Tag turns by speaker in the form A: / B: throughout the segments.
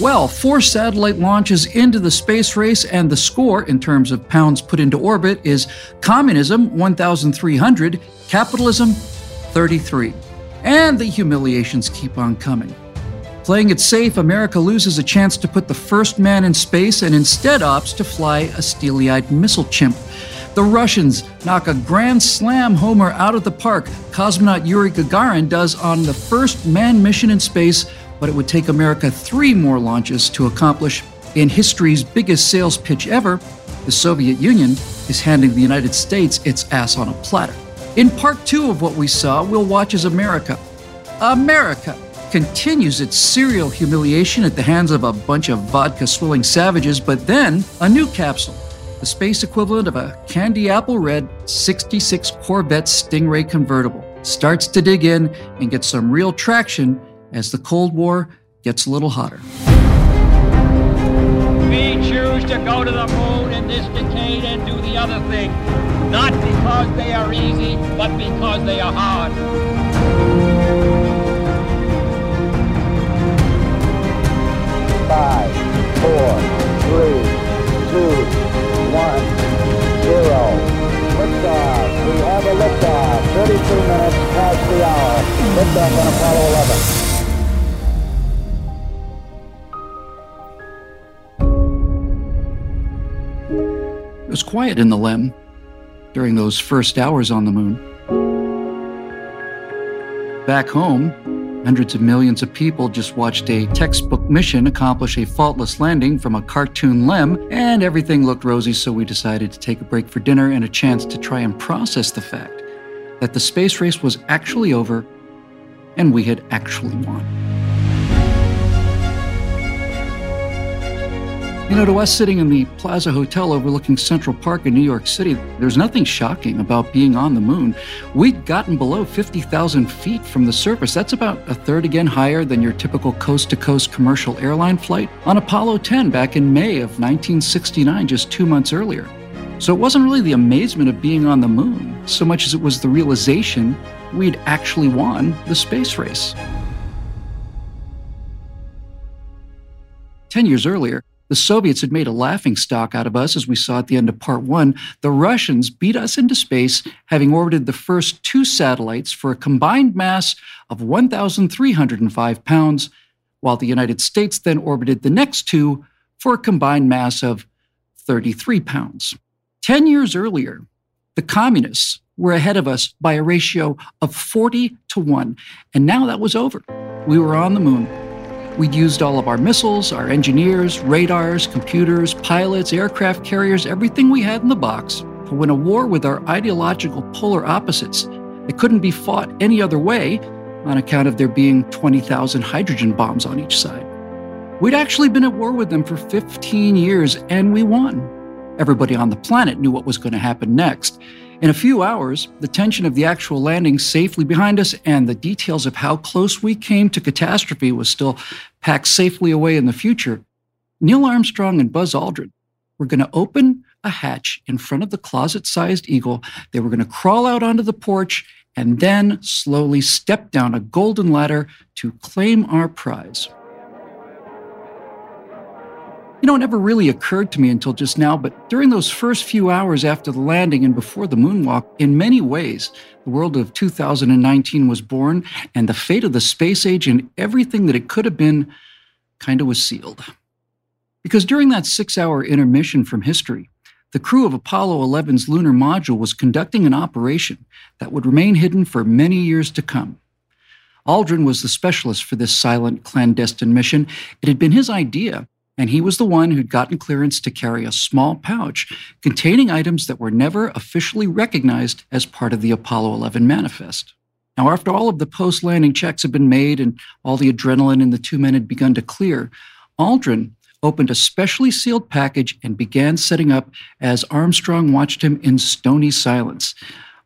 A: Well, four satellite launches into the space race, and the score in terms of pounds put into orbit is communism 1,300, capitalism 33. And the humiliations keep on coming. Playing it safe, America loses a chance to put the first man in space and instead opts to fly a steely eyed missile chimp. The Russians knock a grand slam homer out of the park. Cosmonaut Yuri Gagarin does on the first manned mission in space but it would take America three more launches to accomplish. In history's biggest sales pitch ever, the Soviet Union is handing the United States its ass on a platter. In part two of what we saw, we'll watch as America, America, continues its serial humiliation at the hands of a bunch of vodka swilling savages, but then a new capsule, the space equivalent of a candy apple red 66 Corvette Stingray convertible, starts to dig in and get some real traction as the Cold War gets a little hotter.
B: We choose to go to the moon in this decade and do the other thing, not because they are easy, but because they are hard.
C: Five, four, three, two, one, zero. Liftoff. We have a liftoff. 32 minutes past the hour. Liftoff on Apollo 11.
A: It was quiet in the LEM during those first hours on the moon. Back home, hundreds of millions of people just watched a textbook mission accomplish a faultless landing from a cartoon LEM, and everything looked rosy, so we decided to take a break for dinner and a chance to try and process the fact that the space race was actually over and we had actually won. You know, to us sitting in the Plaza Hotel overlooking Central Park in New York City, there's nothing shocking about being on the moon. We'd gotten below 50,000 feet from the surface. That's about a third again higher than your typical coast to coast commercial airline flight on Apollo 10 back in May of 1969, just two months earlier. So it wasn't really the amazement of being on the moon so much as it was the realization we'd actually won the space race. Ten years earlier, the Soviets had made a laughing stock out of us, as we saw at the end of part one. The Russians beat us into space, having orbited the first two satellites for a combined mass of 1,305 pounds, while the United States then orbited the next two for a combined mass of 33 pounds. Ten years earlier, the communists were ahead of us by a ratio of 40 to 1. And now that was over. We were on the moon. We'd used all of our missiles, our engineers, radars, computers, pilots, aircraft carriers, everything we had in the box to win a war with our ideological polar opposites It couldn't be fought any other way on account of there being 20,000 hydrogen bombs on each side. We'd actually been at war with them for 15 years and we won. Everybody on the planet knew what was going to happen next. In a few hours, the tension of the actual landing safely behind us and the details of how close we came to catastrophe was still packed safely away in the future. Neil Armstrong and Buzz Aldrin were going to open a hatch in front of the closet sized Eagle. They were going to crawl out onto the porch and then slowly step down a golden ladder to claim our prize. You know, it never really occurred to me until just now, but during those first few hours after the landing and before the moonwalk, in many ways, the world of 2019 was born, and the fate of the space age and everything that it could have been kind of was sealed. Because during that six hour intermission from history, the crew of Apollo 11's lunar module was conducting an operation that would remain hidden for many years to come. Aldrin was the specialist for this silent, clandestine mission. It had been his idea and he was the one who'd gotten clearance to carry a small pouch containing items that were never officially recognized as part of the Apollo 11 manifest. Now, after all of the post landing checks had been made and all the adrenaline in the two men had begun to clear, Aldrin opened a specially sealed package and began setting up as Armstrong watched him in stony silence.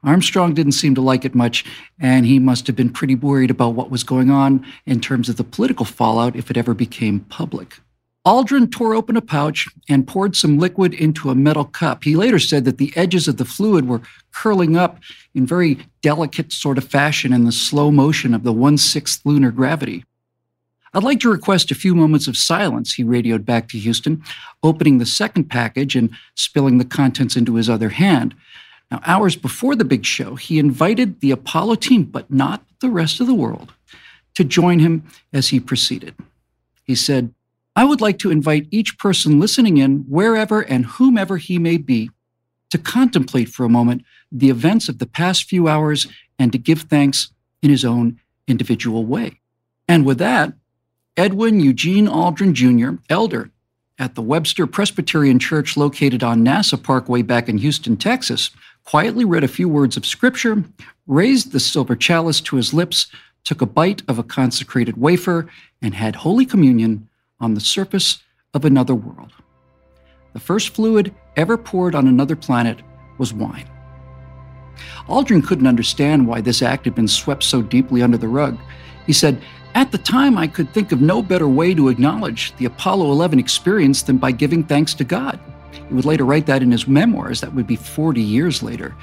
A: Armstrong didn't seem to like it much, and he must have been pretty worried about what was going on in terms of the political fallout if it ever became public. Aldrin tore open a pouch and poured some liquid into a metal cup. He later said that the edges of the fluid were curling up in very delicate sort of fashion in the slow motion of the one sixth lunar gravity. I'd like to request a few moments of silence, he radioed back to Houston, opening the second package and spilling the contents into his other hand. Now, hours before the big show, he invited the Apollo team, but not the rest of the world, to join him as he proceeded. He said, I would like to invite each person listening in, wherever and whomever he may be, to contemplate for a moment the events of the past few hours and to give thanks in his own individual way. And with that, Edwin Eugene Aldrin Jr., elder at the Webster Presbyterian Church located on NASA Parkway back in Houston, Texas, quietly read a few words of scripture, raised the silver chalice to his lips, took a bite of a consecrated wafer, and had Holy Communion on the surface of another world. The first fluid ever poured on another planet was wine. Aldrin couldn't understand why this act had been swept so deeply under the rug. He said, At the time, I could think of no better way to acknowledge the Apollo 11 experience than by giving thanks to God. He would later write that in his memoirs. That would be 40 years later.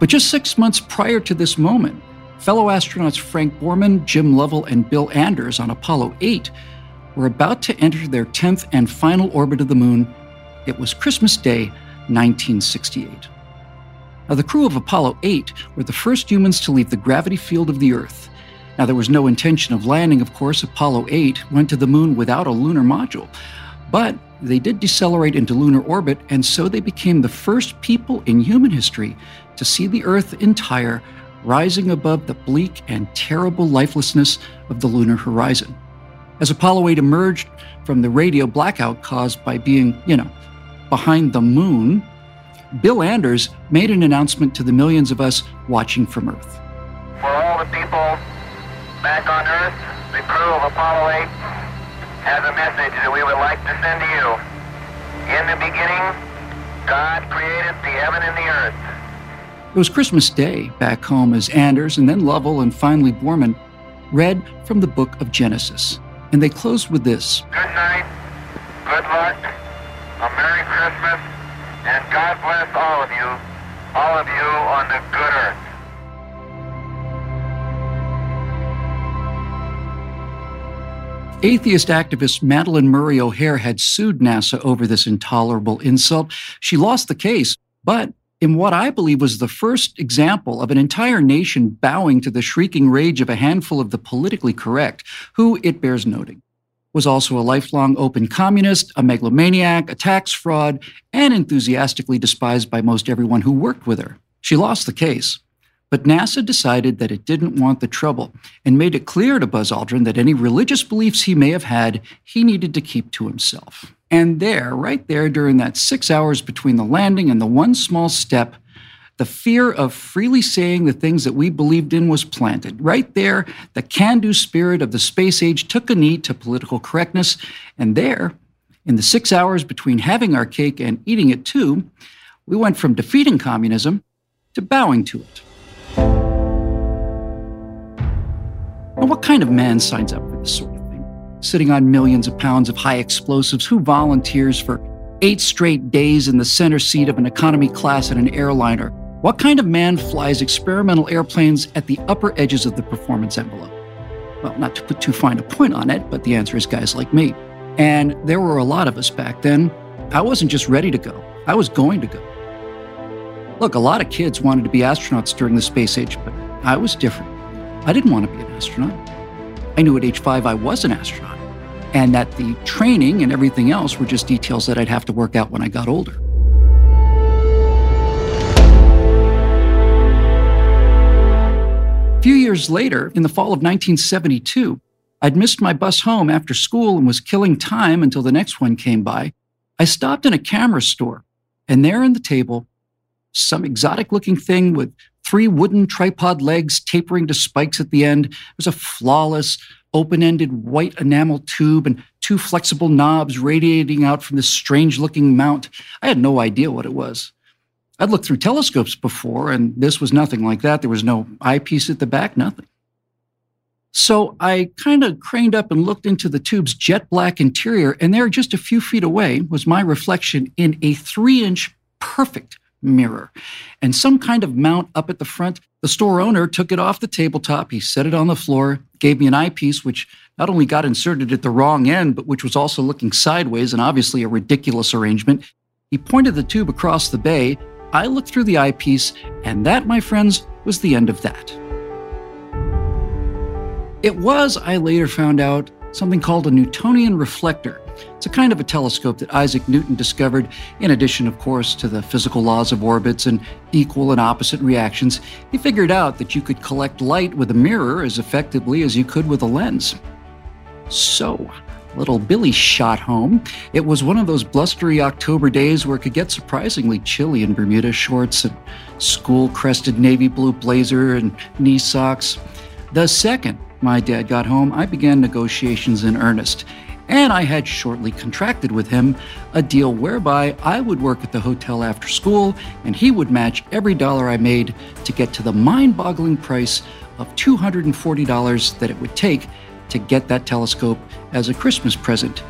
A: But just six months prior to this moment, fellow astronauts Frank Borman, Jim Lovell, and Bill Anders on Apollo 8 were about to enter their 10th and final orbit of the moon. It was Christmas Day, 1968. Now, the crew of Apollo 8 were the first humans to leave the gravity field of the Earth. Now, there was no intention of landing, of course. Apollo 8 went to the moon without a lunar module. But they did decelerate into lunar orbit, and so they became the first people in human history to see the Earth entire rising above the bleak and terrible lifelessness of the lunar horizon. As Apollo 8 emerged from the radio blackout caused by being, you know, behind the moon, Bill Anders made an announcement to the millions of us watching from Earth.
D: For all the people back on Earth, the crew of Apollo 8 has a message that we would like to send to you. In the beginning, God created the heaven and the earth.
A: It was Christmas Day back home as Anders and then Lovell and finally Borman read from the book of Genesis. And they closed with this.
D: Good night, good luck, a Merry Christmas, and God bless all of you, all of you on the good earth.
A: Atheist activist Madalyn Murray O'Hair had sued NASA over this intolerable insult. She lost the case, but in what I believe was the first example of an entire nation bowing to the shrieking rage of a handful of the politically correct, who, it bears noting, was also a lifelong open communist, a megalomaniac, a tax fraud, and enthusiastically despised by most everyone who worked with her. She lost the case. But NASA decided that it didn't want the trouble and made it clear to Buzz Aldrin that any religious beliefs he may have had, he needed to keep to himself. And there, right there, during that six hours between the landing and the one small step, the fear of freely saying the things that we believed in was planted. Right there, the can do spirit of the space age took a knee to political correctness. And there, in the six hours between having our cake and eating it too, we went from defeating communism to bowing to it. Now, what kind of man signs up for this sort? Sitting on millions of pounds of high explosives, who volunteers for eight straight days in the center seat of an economy class in an airliner? What kind of man flies experimental airplanes at the upper edges of the performance envelope? Well, not to put too fine a point on it, but the answer is guys like me. And there were a lot of us back then. I wasn't just ready to go, I was going to go. Look, a lot of kids wanted to be astronauts during the space age, but I was different. I didn't want to be an astronaut. I knew at age five I was an astronaut, and that the training and everything else were just details that I'd have to work out when I got older. A few years later, in the fall of 1972, I'd missed my bus home after school and was killing time until the next one came by. I stopped in a camera store, and there on the table, some exotic looking thing with three wooden tripod legs tapering to spikes at the end. It was a flawless, open ended white enamel tube and two flexible knobs radiating out from this strange looking mount. I had no idea what it was. I'd looked through telescopes before, and this was nothing like that. There was no eyepiece at the back, nothing. So I kind of craned up and looked into the tube's jet black interior, and there, just a few feet away, was my reflection in a three inch perfect mirror and some kind of mount up at the front. The store owner took it off the tabletop. He set it on the floor, gave me an eyepiece, which not only got inserted at the wrong end, but which was also looking sideways and obviously a ridiculous arrangement. He pointed the tube across the bay. I looked through the eyepiece, and that, my friends, was the end of that. It was, I later found out, something called a Newtonian reflector. It's a kind of a telescope that Isaac Newton discovered, in addition, of course, to the physical laws of orbits and equal and opposite reactions. He figured out that you could collect light with a mirror as effectively as you could with a lens. So, little Billy shot home. It was one of those blustery October days where it could get surprisingly chilly in Bermuda shorts and school crested navy blue blazer and knee socks. The second my dad got home, I began negotiations in earnest. And I had shortly contracted with him a deal whereby I would work at the hotel after school and he would match every dollar I made to get to the mind boggling price of $240 that it would take to get that telescope as a Christmas present.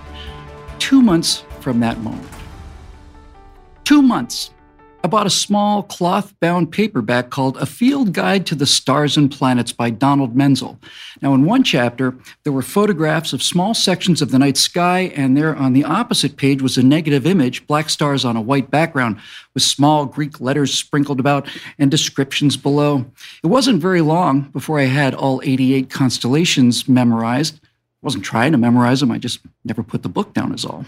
A: Two months from that moment. Two months. I bought a small cloth bound paperback called A Field Guide to the Stars and Planets by Donald Menzel. Now, in one chapter, there were photographs of small sections of the night sky, and there on the opposite page was a negative image, black stars on a white background, with small Greek letters sprinkled about and descriptions below. It wasn't very long before I had all 88 constellations memorized. I wasn't trying to memorize them, I just never put the book down, is all.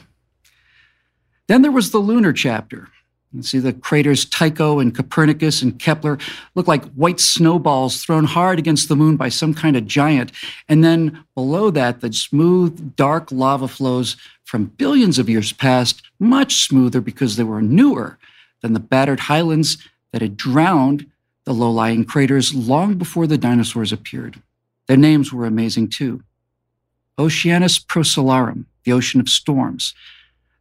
A: Then there was the lunar chapter. You see the craters Tycho and Copernicus and Kepler look like white snowballs thrown hard against the moon by some kind of giant. And then below that, the smooth, dark lava flows from billions of years past, much smoother because they were newer than the battered highlands that had drowned the low lying craters long before the dinosaurs appeared. Their names were amazing too Oceanus Procellarum, the ocean of storms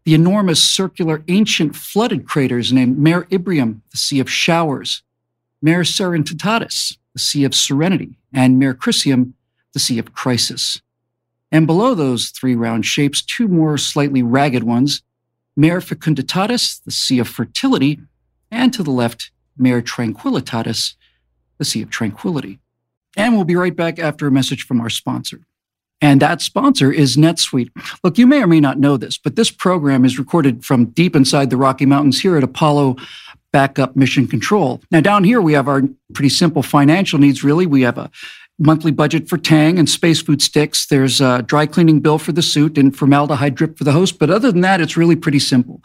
A: the enormous circular ancient flooded craters named Mare Imbrium, the Sea of Showers, Mare Serenitatis, the Sea of Serenity, and Mare Crisium, the Sea of Crisis. And below those three round shapes, two more slightly ragged ones, Mare Fecunditatis, the Sea of Fertility, and to the left, Mare Tranquillitatis, the Sea of Tranquility. And we'll be right back after a message from our sponsor. And that sponsor is NetSuite. Look, you may or may not know this, but this program is recorded from deep inside the Rocky Mountains here at Apollo Backup Mission Control. Now, down here, we have our pretty simple financial needs, really. We have a monthly budget for Tang and space food sticks. There's a dry cleaning bill for the suit and formaldehyde drip for the host. But other than that, it's really pretty simple.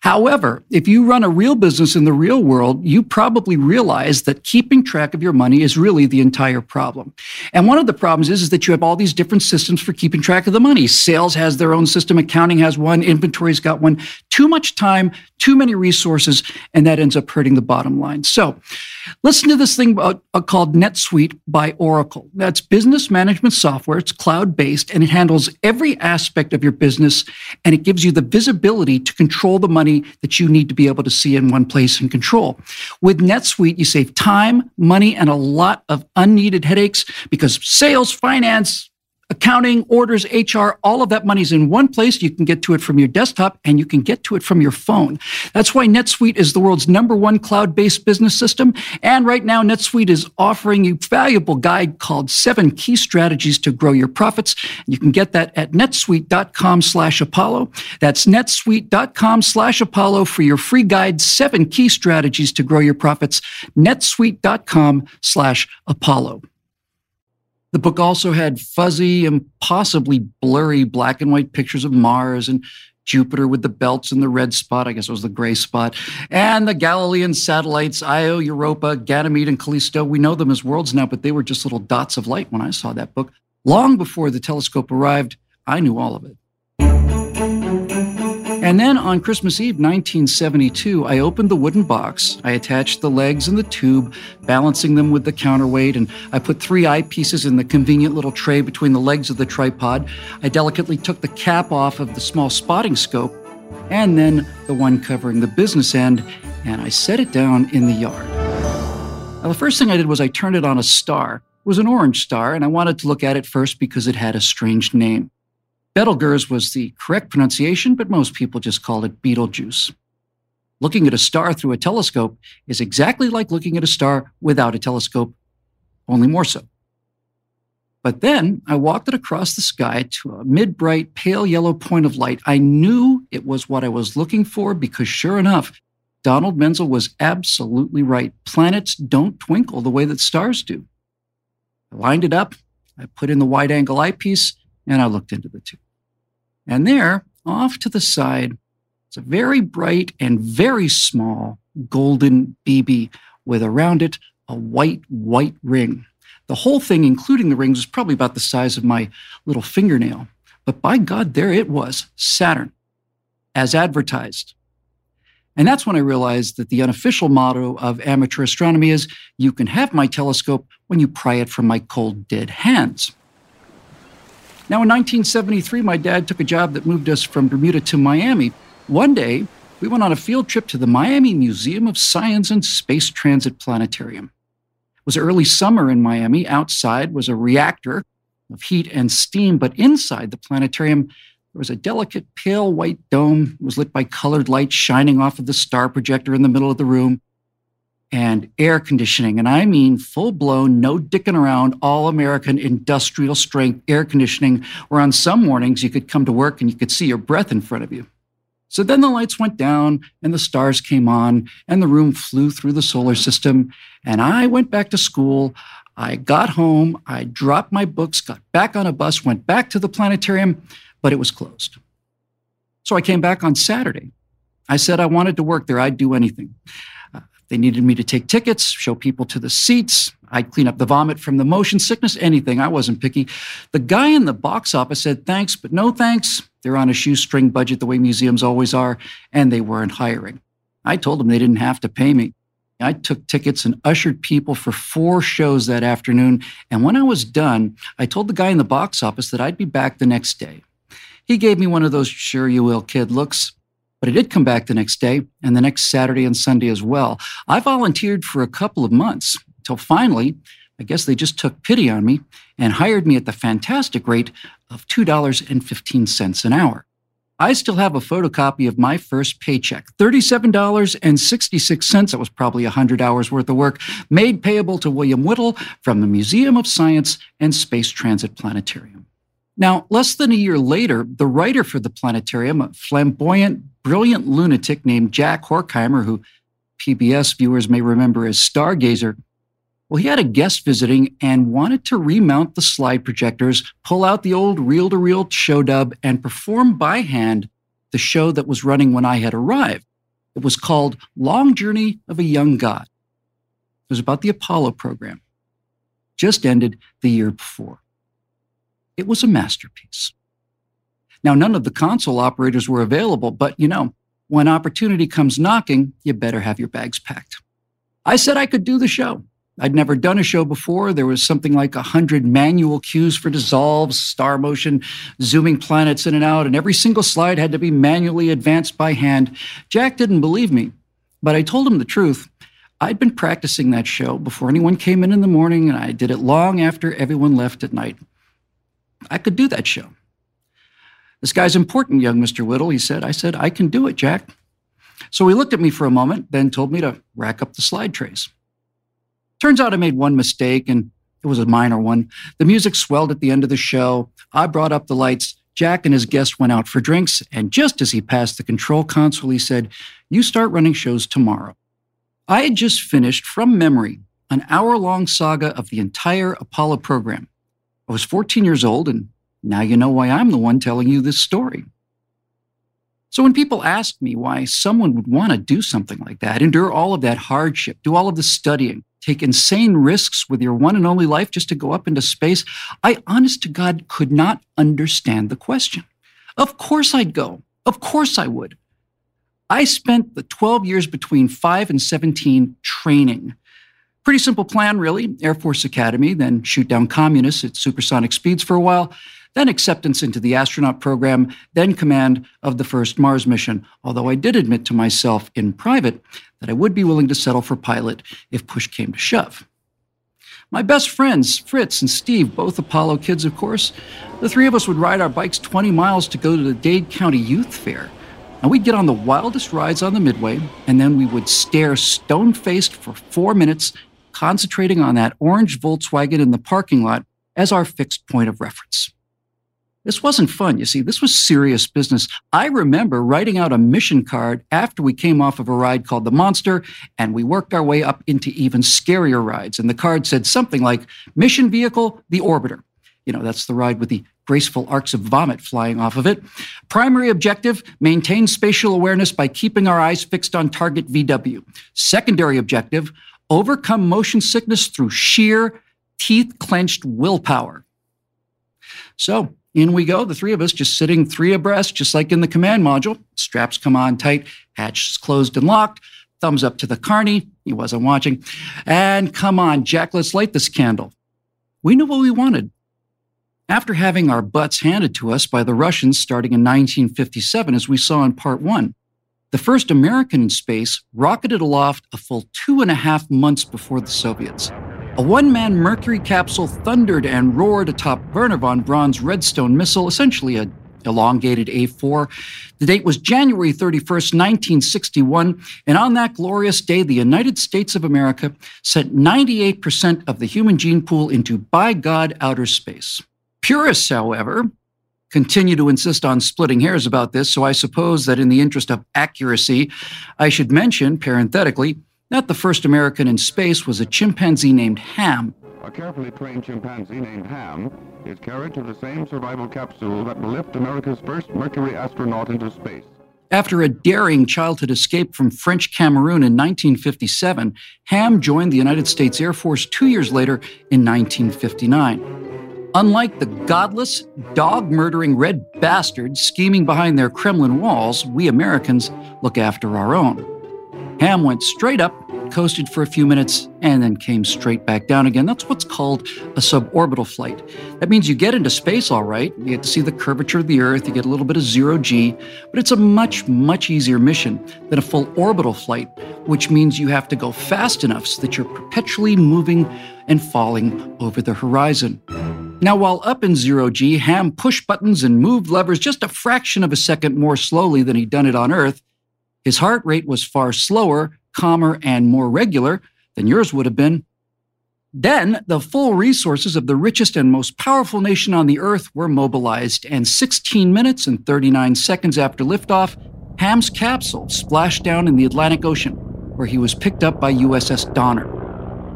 A: However, if you run a real business in the real world, you probably realize that keeping track of your money is really the entire problem. And one of the problems is, is that you have all these different systems for keeping track of the money. Sales has their own system, accounting has one, inventory's got one. Too much time, too many resources, and that ends up hurting the bottom line. So listen to this thing about, uh, called NetSuite by Oracle. That's business management software. It's cloud based and it handles every aspect of your business and it gives you the visibility to control the money money that you need to be able to see in one place and control. With NetSuite, you save time, money, and a lot of unneeded headaches because sales, finance, accounting, orders, HR, all of that money's in one place. You can get to it from your desktop and you can get to it from your phone. That's why NetSuite is the world's number one cloud-based business system. And right now, NetSuite is offering a valuable guide called Seven Key Strategies to Grow Your Profits. You can get that at netsuite.com slash Apollo. That's netsuite.com slash Apollo for your free guide, Seven Key Strategies to Grow Your Profits. netsuite.com slash Apollo. The book also had fuzzy and possibly blurry black and white pictures of Mars and Jupiter with the belts and the red spot, I guess it was the gray spot, and the Galilean satellites, Io, Europa, Ganymede, and Callisto. We know them as worlds now, but they were just little dots of light when I saw that book. Long before the telescope arrived, I knew all of it. And then on Christmas Eve 1972, I opened the wooden box. I attached the legs and the tube, balancing them with the counterweight, and I put three eyepieces in the convenient little tray between the legs of the tripod. I delicately took the cap off of the small spotting scope, and then the one covering the business end, and I set it down in the yard. Now, the first thing I did was I turned it on a star. It was an orange star, and I wanted to look at it first because it had a strange name. Betelgeuse was the correct pronunciation, but most people just called it Betelgeuse. Looking at a star through a telescope is exactly like looking at a star without a telescope, only more so. But then I walked it across the sky to a mid bright, pale yellow point of light. I knew it was what I was looking for because, sure enough, Donald Menzel was absolutely right. Planets don't twinkle the way that stars do. I lined it up, I put in the wide angle eyepiece, and I looked into the tube. And there, off to the side, it's a very bright and very small golden BB with around it a white, white ring. The whole thing, including the rings, was probably about the size of my little fingernail. But by God, there it was Saturn, as advertised. And that's when I realized that the unofficial motto of amateur astronomy is you can have my telescope when you pry it from my cold, dead hands. Now, in 1973, my dad took a job that moved us from Bermuda to Miami. One day, we went on a field trip to the Miami Museum of Science and Space Transit Planetarium It was early summer in Miami. Outside was a reactor of heat and steam, but inside the planetarium, there was a delicate pale white dome. It was lit by colored lights shining off of the star projector in the middle of the room and air conditioning. And I mean full blown, no dicking around, all American industrial strength air conditioning, where on some mornings you could come to work and you could see your breath in front of you. So then the lights went down and the stars came on and the room flew through the solar system. And I went back to school. I got home. I dropped my books, got back on a bus, went back to the planetarium, but it was closed. So I came back on Saturday. I said I wanted to work there. I'd do anything. They needed me to take tickets, show people to the seats. I'd clean up the vomit from the motion sickness, anything. I wasn't picky. The guy in the box office said, thanks, but no thanks. They're on a shoestring budget the way museums always are, and they weren't hiring. I told them they didn't have to pay me. I took tickets and ushered people for four shows that afternoon. And when I was done, I told the guy in the box office that I'd be back the next day. He gave me one of those sure you will kid looks, but I did come back the next day and the next Saturday and Sunday as well. I volunteered for a couple of months until finally I guess they just took pity on me and hired me at the fantastic rate of $2.15 an hour. I still have a photocopy of my first paycheck, $37.66. That was probably 100 hours worth of work, made payable to William Whittle from the Museum of Science and Space Transit Planetarium. Now, less than a year later, the writer for the planetarium, a flamboyant, brilliant lunatic named Jack Horkheimer, who PBS viewers may remember as Stargazer, well, he had a guest visiting and wanted to remount the slide projectors, pull out the old reel to reel show dub, and perform by hand the show that was running when I had arrived. It was called Long Journey of a Young God. It was about the Apollo program, just ended the year before. It was a masterpiece. Now, none of the console operators were available, but you know, when opportunity comes knocking, you better have your bags packed. I said I could do the show. I'd never done a show before. There was something like a hundred manual cues for dissolves, star motion, zooming planets in and out, and every single slide had to be manually advanced by hand. Jack didn't believe me, but I told him the truth. I'd been practicing that show before anyone came in in the morning, and I did it long after everyone left at night. I could do that show. This guy's important, young Mr. Whittle, he said. I said, I can do it, Jack. So he looked at me for a moment, then told me to rack up the slide trays. Turns out I made one mistake, and it was a minor one. The music swelled at the end of the show. I brought up the lights. Jack and his guest went out for drinks, and just as he passed the control console, he said, You start running shows tomorrow. I had just finished from memory an hour long saga of the entire Apollo program. I was 14 years old, and now you know why I'm the one telling you this story. So when people ask me why someone would want to do something like that, endure all of that hardship, do all of the studying, take insane risks with your one and only life just to go up into space, I honest to God could not understand the question. Of course I'd go. Of course I would. I spent the 12 years between 5 and 17 training. Pretty simple plan, really. Air Force Academy, then shoot down communists at supersonic speeds for a while, then acceptance into the astronaut program, then command of the first Mars mission. Although I did admit to myself in private that I would be willing to settle for pilot if push came to shove. My best friends, Fritz and Steve, both Apollo kids, of course, the three of us would ride our bikes 20 miles to go to the Dade County Youth Fair. And we'd get on the wildest rides on the Midway, and then we would stare stone faced for four minutes, concentrating on that orange Volkswagen in the parking lot as our fixed point of reference. This wasn't fun, you see. This was serious business. I remember writing out a mission card after we came off of a ride called the Monster, and we worked our way up into even scarier rides. And the card said something like Mission Vehicle, the Orbiter. You know, that's the ride with the graceful arcs of vomit flying off of it. Primary objective maintain spatial awareness by keeping our eyes fixed on target VW. Secondary objective overcome motion sickness through sheer, teeth clenched willpower. So, in we go, the three of us just sitting three abreast, just like in the command module. Straps come on tight, hatch is closed and locked. Thumbs up to the carney. He wasn't watching. And come on, Jack, let's light this candle. We knew what we wanted. After having our butts handed to us by the Russians starting in 1957, as we saw in part one, the first American in space rocketed aloft a full two and a half months before the Soviets. A one man Mercury capsule thundered and roared atop Wernher von Braun's Redstone missile, essentially a elongated A4. The date was January 31st, 1961, and on that glorious day, the United States of America sent 98% of the human gene pool into by God outer space. Purists, however, continue to insist on splitting hairs about this, so I suppose that in the interest of accuracy, I should mention, parenthetically, that the first American in space was a chimpanzee named Ham.
E: A carefully trained chimpanzee named Ham is carried to the same survival capsule that will lift America's first Mercury astronaut into space.
A: After a daring childhood escape from French Cameroon in 1957, Ham joined the United States Air Force two years later in 1959. Unlike the godless, dog murdering red bastards scheming behind their Kremlin walls, we Americans look after our own. Ham went straight up, coasted for a few minutes, and then came straight back down again. That's what's called a suborbital flight. That means you get into space all right, you get to see the curvature of the Earth, you get a little bit of zero G, but it's a much, much easier mission than a full orbital flight, which means you have to go fast enough so that you're perpetually moving and falling over the horizon. Now, while up in zero G, Ham pushed buttons and moved levers just a fraction of a second more slowly than he'd done it on Earth. His heart rate was far slower, calmer, and more regular than yours would have been. Then, the full resources of the richest and most powerful nation on the Earth were mobilized, and 16 minutes and 39 seconds after liftoff, Ham's capsule splashed down in the Atlantic Ocean, where he was picked up by USS Donner.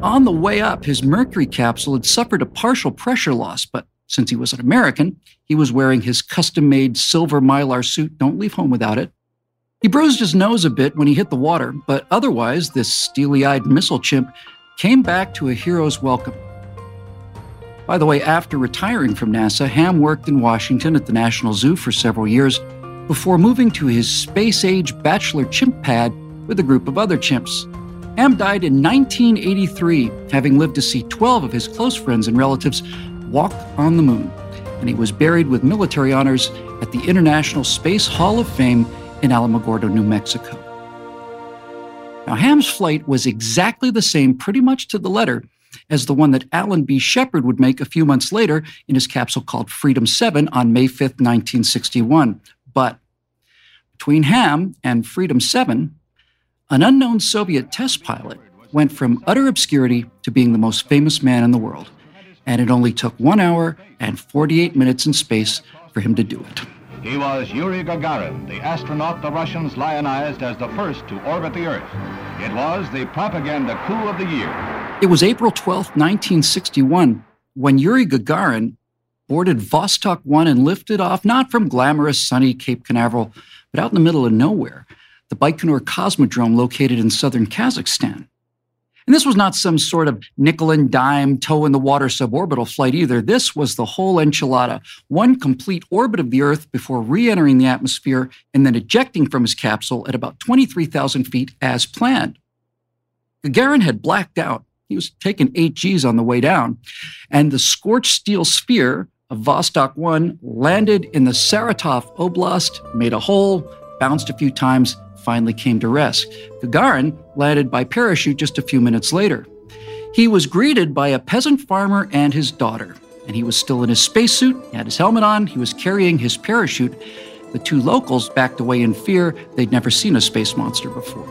A: On the way up, his Mercury capsule had suffered a partial pressure loss, but since he was an American, he was wearing his custom made silver mylar suit. Don't leave home without it. He bruised his nose a bit when he hit the water, but otherwise, this steely eyed missile chimp came back to a hero's welcome. By the way, after retiring from NASA, Ham worked in Washington at the National Zoo for several years before moving to his space age bachelor chimp pad with a group of other chimps. Ham died in 1983, having lived to see 12 of his close friends and relatives walk on the moon. And he was buried with military honors at the International Space Hall of Fame in Alamogordo, New Mexico. Now, Ham's flight was exactly the same, pretty much to the letter, as the one that Alan B. Shepard would make a few months later in his capsule called Freedom 7 on May 5, 1961. But between Ham and Freedom 7, an unknown Soviet test pilot went from utter obscurity to being the most famous man in the world. And it only took one hour and 48 minutes in space for him to do it.
F: He was Yuri Gagarin, the astronaut the Russians lionized as the first to orbit the Earth. It was the propaganda coup of the year.
A: It was April 12, 1961, when Yuri Gagarin boarded Vostok 1 and lifted off not from glamorous sunny Cape Canaveral, but out in the middle of nowhere the Baikonur Cosmodrome located in southern Kazakhstan. And this was not some sort of nickel and dime, toe in the water suborbital flight either. This was the whole enchilada, one complete orbit of the Earth before re entering the atmosphere and then ejecting from his capsule at about 23,000 feet as planned. Gagarin had blacked out. He was taking eight G's on the way down, and the scorched steel sphere of Vostok 1 landed in the Saratov Oblast, made a hole, bounced a few times, finally came to rest. Gagarin landed by parachute just a few minutes later. He was greeted by a peasant farmer and his daughter, and he was still in his spacesuit, he had his helmet on, he was carrying his parachute. The two locals backed away in fear. They'd never seen a space monster before.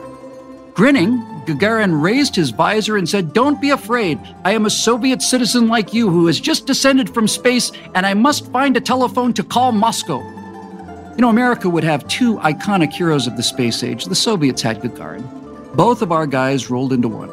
A: Grinning, Gagarin raised his visor and said, Don't be afraid. I am a Soviet citizen like you who has just descended from space, and I must find a telephone to call Moscow. You know, America would have two iconic heroes of the space age. The Soviets had Gagarin. Both of our guys rolled into one.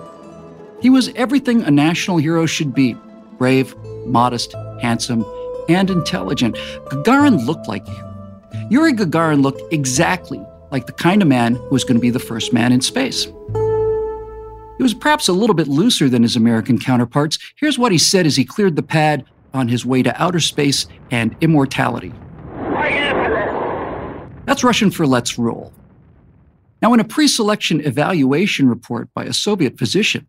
A: He was everything a national hero should be brave, modest, handsome, and intelligent. Gagarin looked like you. Yuri Gagarin looked exactly like the kind of man who was going to be the first man in space. He was perhaps a little bit looser than his American counterparts. Here's what he said as he cleared the pad on his way to outer space and immortality. That's Russian for let's roll. Now, in a pre selection evaluation report by a Soviet physician,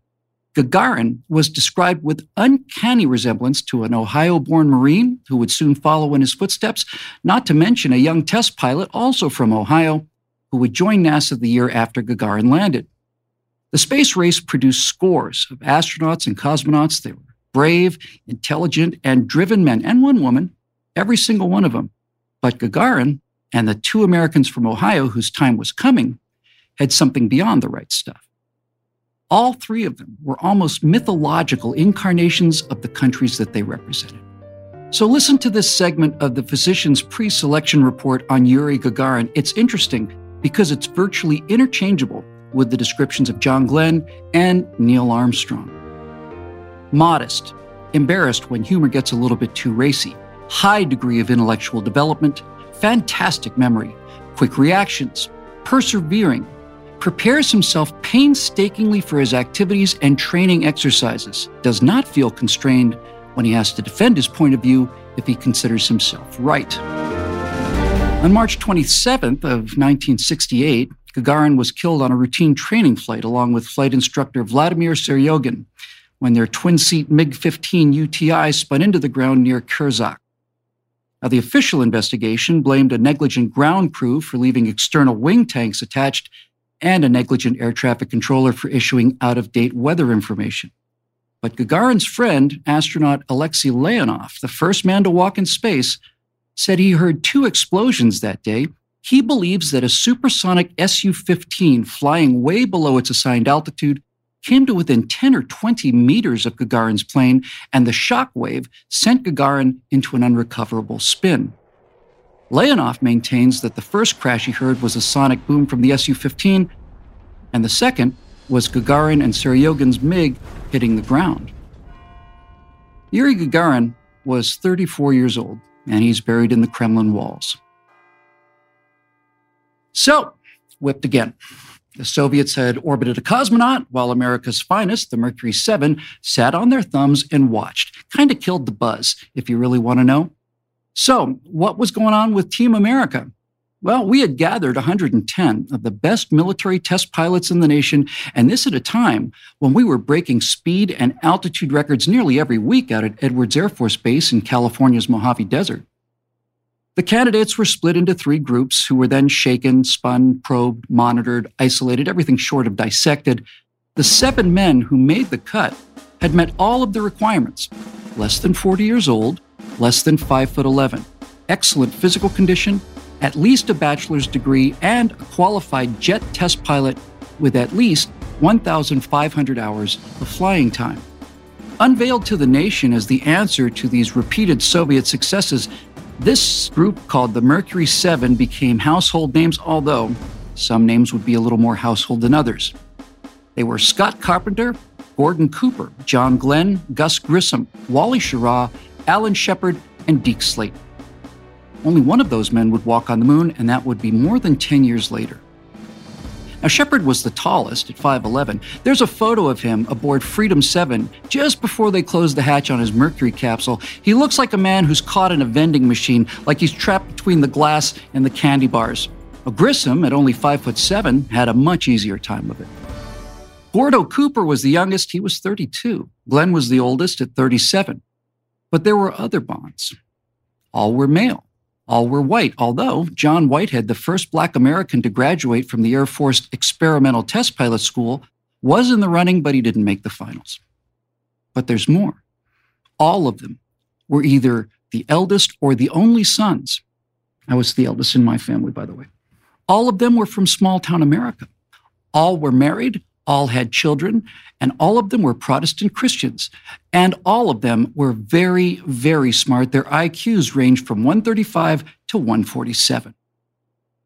A: Gagarin was described with uncanny resemblance to an Ohio born Marine who would soon follow in his footsteps, not to mention a young test pilot also from Ohio who would join NASA the year after Gagarin landed. The space race produced scores of astronauts and cosmonauts. They were brave, intelligent, and driven men, and one woman, every single one of them. But Gagarin and the two Americans from Ohio whose time was coming had something beyond the right stuff. All three of them were almost mythological incarnations of the countries that they represented. So, listen to this segment of the physician's pre selection report on Yuri Gagarin. It's interesting because it's virtually interchangeable with the descriptions of John Glenn and Neil Armstrong. Modest, embarrassed when humor gets a little bit too racy, high degree of intellectual development, fantastic memory, quick reactions, persevering, prepares himself painstakingly for his activities and training exercises, does not feel constrained when he has to defend his point of view if he considers himself right. On March 27th of 1968, Gagarin was killed on a routine training flight along with flight instructor Vladimir Seryogin when their twin-seat MiG-15 UTI spun into the ground near Kirzhach. Now, the official investigation blamed a negligent ground crew for leaving external wing tanks attached and a negligent air traffic controller for issuing out-of-date weather information. But Gagarin's friend, astronaut Alexei Leonov, the first man to walk in space, said he heard two explosions that day. He believes that a supersonic Su 15 flying way below its assigned altitude came to within 10 or 20 meters of Gagarin's plane, and the shock wave sent Gagarin into an unrecoverable spin. Leonov maintains that the first crash he heard was a sonic boom from the Su 15, and the second was Gagarin and Seryogin's MiG hitting the ground. Yuri Gagarin was 34 years old and he's buried in the Kremlin walls. So, whipped again. The Soviets had orbited a cosmonaut, while America's finest, the Mercury 7, sat on their thumbs and watched. Kind of killed the buzz, if you really want to know. So, what was going on with Team America? Well, we had gathered 110 of the best military test pilots in the nation, and this at a time when we were breaking speed and altitude records nearly every week out at Edwards Air Force Base in California's Mojave Desert. The candidates were split into three groups who were then shaken, spun, probed, monitored, isolated, everything short of dissected. The seven men who made the cut had met all of the requirements less than 40 years old, less than 5 foot 11, excellent physical condition, at least a bachelor's degree, and a qualified jet test pilot with at least 1,500 hours of flying time. Unveiled to the nation as the answer to these repeated Soviet successes, this group called the Mercury 7 became household names, although some names would be a little more household than others. They were Scott Carpenter, Gordon Cooper, John Glenn, Gus Grissom, Wally Schirra, Alan Shepard, and Deke Slayton. Only one of those men would walk on the moon, and that would be more than 10 years later. Now, Shepard was the tallest at 5'11. There's a photo of him aboard Freedom 7 just before they closed the hatch on his Mercury capsule. He looks like a man who's caught in a vending machine, like he's trapped between the glass and the candy bars. Well, Grissom, at only 5'7, had a much easier time of it. Gordo Cooper was the youngest, he was 32. Glenn was the oldest at 37. But there were other bonds. All were male. All were white, although John Whitehead, the first black American to graduate from the Air Force Experimental Test Pilot School, was in the running, but he didn't make the finals. But there's more. All of them were either the eldest or the only sons I was the eldest in my family, by the way. All of them were from small town America. All were married, all had children, and all of them were Protestant Christians. And all of them were very, very smart. Their IQs ranged from 135 to 147.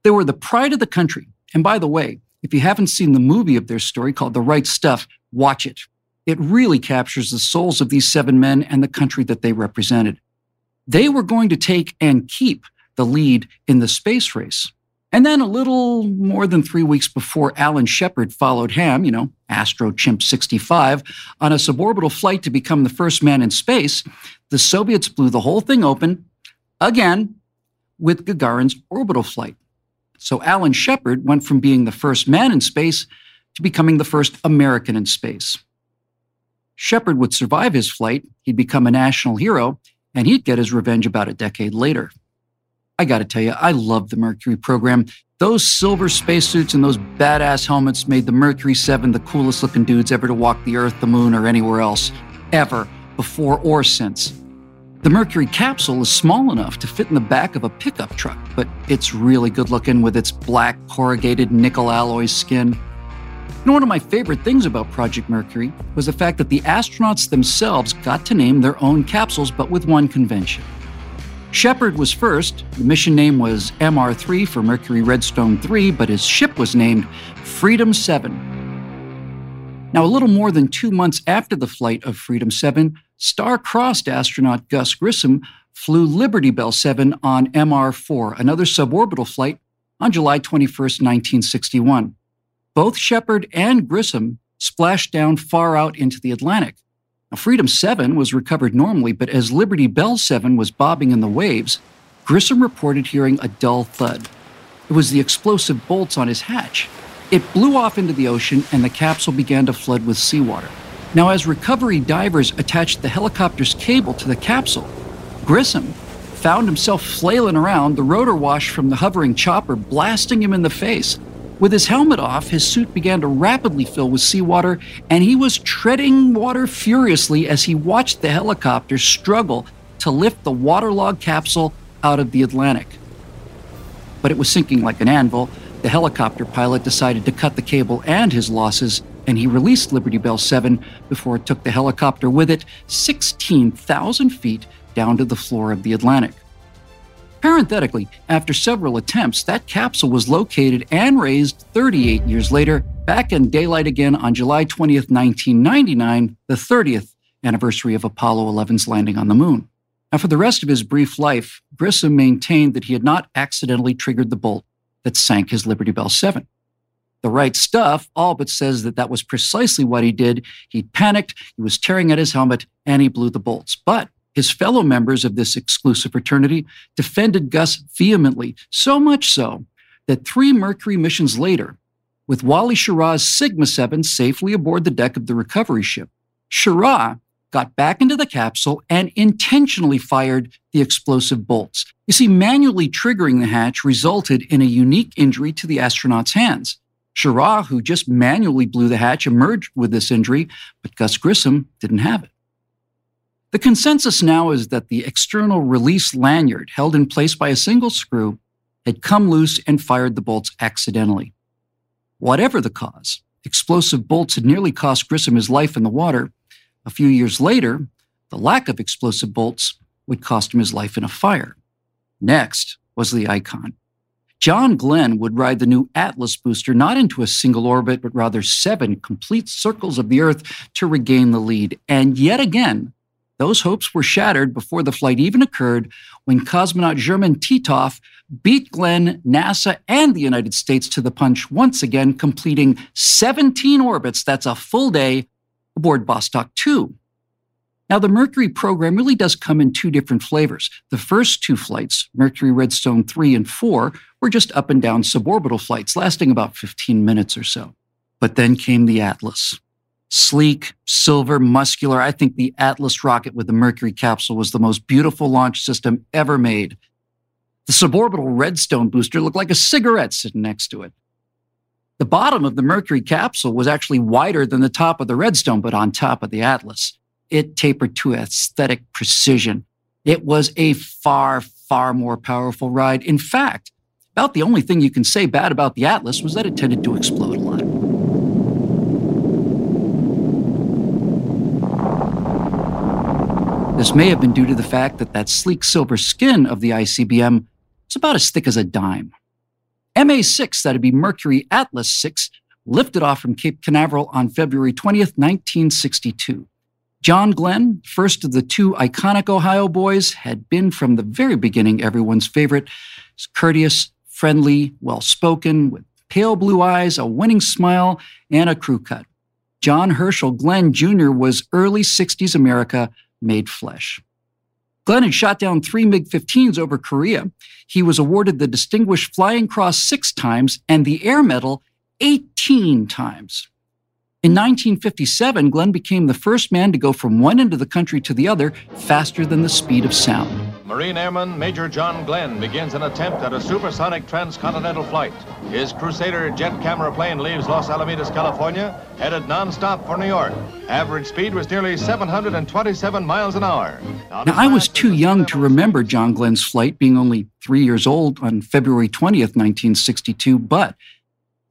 A: They were the pride of the country. And by the way, if you haven't seen the movie of their story called The Right Stuff, watch it. It really captures the souls of these seven men and the country that they represented. They were going to take and keep the lead in the space race. And then a little more than three weeks before Alan Shepard followed Ham, you know, Astro Chimp 65, on a suborbital flight to become the first man in space, the Soviets blew the whole thing open again with Gagarin's orbital flight. So Alan Shepard went from being the first man in space to becoming the first American in space. Shepard would survive his flight, he'd become a national hero, and he'd get his revenge about a decade later. I got to tell you, I love the Mercury program. Those silver spacesuits and those badass helmets made the Mercury 7 the coolest looking dudes ever to walk the Earth, the Moon, or anywhere else, ever, before or since. The Mercury capsule is small enough to fit in the back of a pickup truck, but it's really good looking with its black corrugated nickel alloy skin. And one of my favorite things about Project Mercury was the fact that the astronauts themselves got to name their own capsules, but with one convention. Shepard was first. The mission name was MR3 for Mercury Redstone 3, but his ship was named Freedom 7. Now, a little more than two months after the flight of Freedom 7, star-crossed astronaut Gus Grissom flew Liberty Bell 7 on MR4, another suborbital flight, on July 21, 1961. Both Shepard and Grissom splashed down far out into the Atlantic. Now, Freedom 7 was recovered normally, but as Liberty Bell 7 was bobbing in the waves, Grissom reported hearing a dull thud. It was the explosive bolts on his hatch. It blew off into the ocean, and the capsule began to flood with seawater. Now, as recovery divers attached the helicopter's cable to the capsule, Grissom found himself flailing around, the rotor wash from the hovering chopper blasting him in the face. With his helmet off, his suit began to rapidly fill with seawater, and he was treading water furiously as he watched the helicopter struggle to lift the waterlogged capsule out of the Atlantic. But it was sinking like an anvil. The helicopter pilot decided to cut the cable and his losses, and he released Liberty Bell 7 before it took the helicopter with it 16,000 feet down to the floor of the Atlantic. Parenthetically, after several attempts, that capsule was located and raised 38 years later, back in daylight again on July 20th, 1999, the 30th anniversary of Apollo 11's landing on the moon. Now, for the rest of his brief life, Grissom maintained that he had not accidentally triggered the bolt that sank his Liberty Bell 7. The right stuff all but says that that was precisely what he did. He panicked, he was tearing at his helmet, and he blew the bolts. But his fellow members of this exclusive fraternity defended Gus vehemently, so much so that three Mercury missions later, with Wally Schirra's Sigma 7 safely aboard the deck of the recovery ship, Schirra got back into the capsule and intentionally fired the explosive bolts. You see, manually triggering the hatch resulted in a unique injury to the astronaut's hands. Schirra, who just manually blew the hatch, emerged with this injury, but Gus Grissom didn't have it. The consensus now is that the external release lanyard held in place by a single screw had come loose and fired the bolts accidentally. Whatever the cause, explosive bolts had nearly cost Grissom his life in the water. A few years later, the lack of explosive bolts would cost him his life in a fire. Next was the icon. John Glenn would ride the new Atlas booster not into a single orbit, but rather seven complete circles of the Earth to regain the lead. And yet again, those hopes were shattered before the flight even occurred when cosmonaut German Titov beat Glenn, NASA, and the United States to the punch once again, completing 17 orbits. That's a full day aboard Vostok 2. Now, the Mercury program really does come in two different flavors. The first two flights, Mercury Redstone 3 and 4, were just up and down suborbital flights, lasting about 15 minutes or so. But then came the Atlas sleek, silver, muscular. I think the Atlas rocket with the Mercury capsule was the most beautiful launch system ever made. The suborbital Redstone booster looked like a cigarette sitting next to it. The bottom of the Mercury capsule was actually wider than the top of the Redstone, but on top of the Atlas. It tapered to aesthetic precision. It was a far, far more powerful ride. In fact, about the only thing you can say bad about the Atlas was that it tended to explode a lot. This may have been due to the fact that that sleek silver skin of the ICBM is about as thick as a dime. MA6, that'd be Mercury Atlas 6, lifted off from Cape Canaveral on February 20th, 1962. John Glenn, first of the two iconic Ohio boys, had been from the very beginning everyone's favorite. He's courteous, friendly, well spoken, with pale blue eyes, a winning smile, and a crew cut. John Herschel Glenn Jr. was early 60s America made flesh. Glenn had shot down three MiG 15s over Korea. He was awarded the Distinguished Flying Cross six times and the Air Medal 18 times. In 1957, Glenn became the first man to go from one end of the country to the other faster than the speed of sound.
F: Marine Airman Major John Glenn begins an attempt at a supersonic transcontinental flight. His Crusader jet camera plane leaves Los Alamitos, California, headed nonstop for New York. Average speed was nearly 727 miles an hour.
A: Now, I was too young to remember John Glenn's flight, being only three years old on February 20th, 1962, but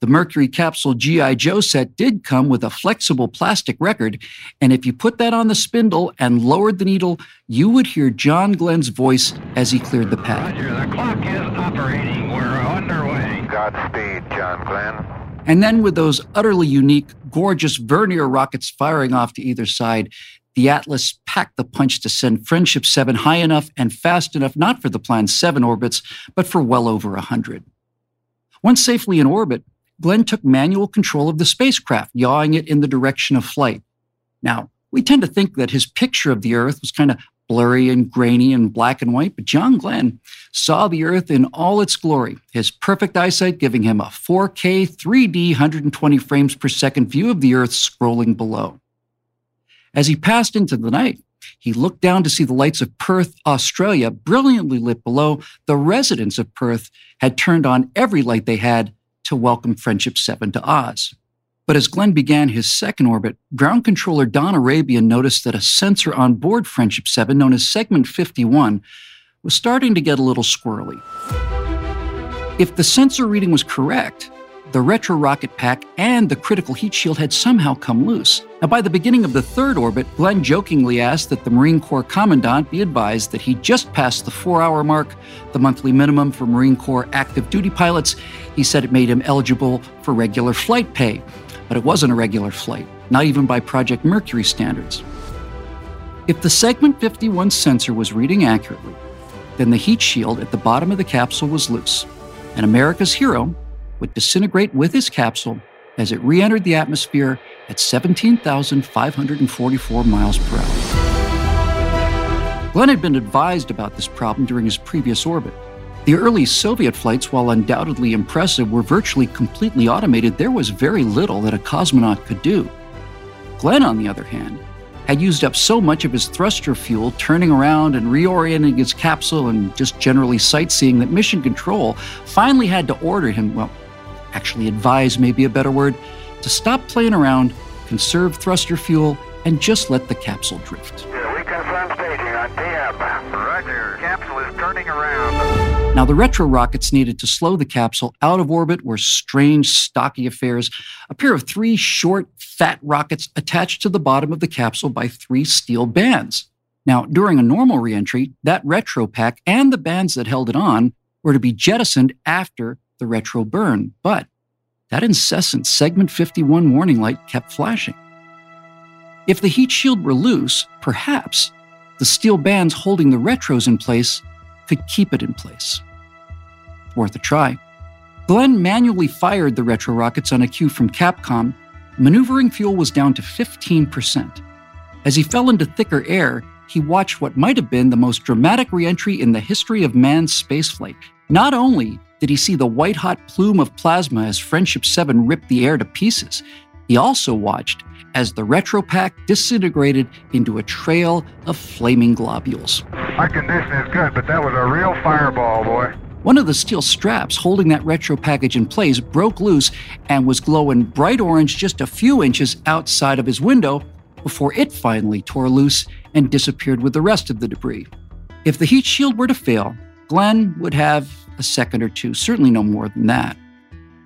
A: the Mercury capsule G.I. Joe set did come with a flexible plastic record, and if you put that on the spindle and lowered the needle, you would hear John Glenn's voice as he cleared the pad.
G: Roger, the clock is operating. We're underway.
D: Godspeed, John Glenn.
A: And then, with those utterly unique, gorgeous vernier rockets firing off to either side, the Atlas packed the punch to send Friendship 7 high enough and fast enough, not for the planned seven orbits, but for well over a 100. Once safely in orbit, Glenn took manual control of the spacecraft, yawing it in the direction of flight. Now, we tend to think that his picture of the Earth was kind of blurry and grainy and black and white, but John Glenn saw the Earth in all its glory, his perfect eyesight giving him a 4K 3D 120 frames per second view of the Earth scrolling below. As he passed into the night, he looked down to see the lights of Perth, Australia, brilliantly lit below. The residents of Perth had turned on every light they had to welcome Friendship 7 to Oz. But as Glenn began his second orbit, ground controller Don Arabian noticed that a sensor on board Friendship 7, known as Segment 51, was starting to get a little squirrely. If the sensor reading was correct, the retro rocket pack and the critical heat shield had somehow come loose. Now, by the beginning of the third orbit, Glenn jokingly asked that the Marine Corps Commandant be advised that he just passed the four hour mark, the monthly minimum for Marine Corps active duty pilots. He said it made him eligible for regular flight pay, but it wasn't a regular flight, not even by Project Mercury standards. If the Segment 51 sensor was reading accurately, then the heat shield at the bottom of the capsule was loose, and America's hero, would disintegrate with his capsule as it re entered the atmosphere at 17,544 miles per hour. Glenn had been advised about this problem during his previous orbit. The early Soviet flights, while undoubtedly impressive, were virtually completely automated. There was very little that a cosmonaut could do. Glenn, on the other hand, had used up so much of his thruster fuel turning around and reorienting his capsule and just generally sightseeing that Mission Control finally had to order him, well, actually advise may be a better word, to stop playing around, conserve thruster fuel, and just let the capsule drift.
D: Yeah, we confirm staging on TM. Roger. Capsule is turning around.
A: Now, the retro rockets needed to slow the capsule out of orbit were strange, stocky affairs. A pair of three short, fat rockets attached to the bottom of the capsule by three steel bands. Now, during a normal reentry, that retro pack and the bands that held it on were to be jettisoned after the retro burn, but that incessant segment 51 warning light kept flashing. If the heat shield were loose, perhaps the steel bands holding the retros in place could keep it in place. Worth a try. Glenn manually fired the retro rockets on a cue from Capcom. Maneuvering fuel was down to 15%. As he fell into thicker air, he watched what might have been the most dramatic reentry in the history of manned spaceflight. Not only did he see the white hot plume of plasma as Friendship 7 ripped the air to pieces, he also watched as the retro pack disintegrated into a trail of flaming globules.
C: My condition is good, but that was a real fireball, boy.
A: One of the steel straps holding that retro package in place broke loose and was glowing bright orange just a few inches outside of his window before it finally tore loose and disappeared with the rest of the debris. If the heat shield were to fail, Glenn would have a second or two, certainly no more than that,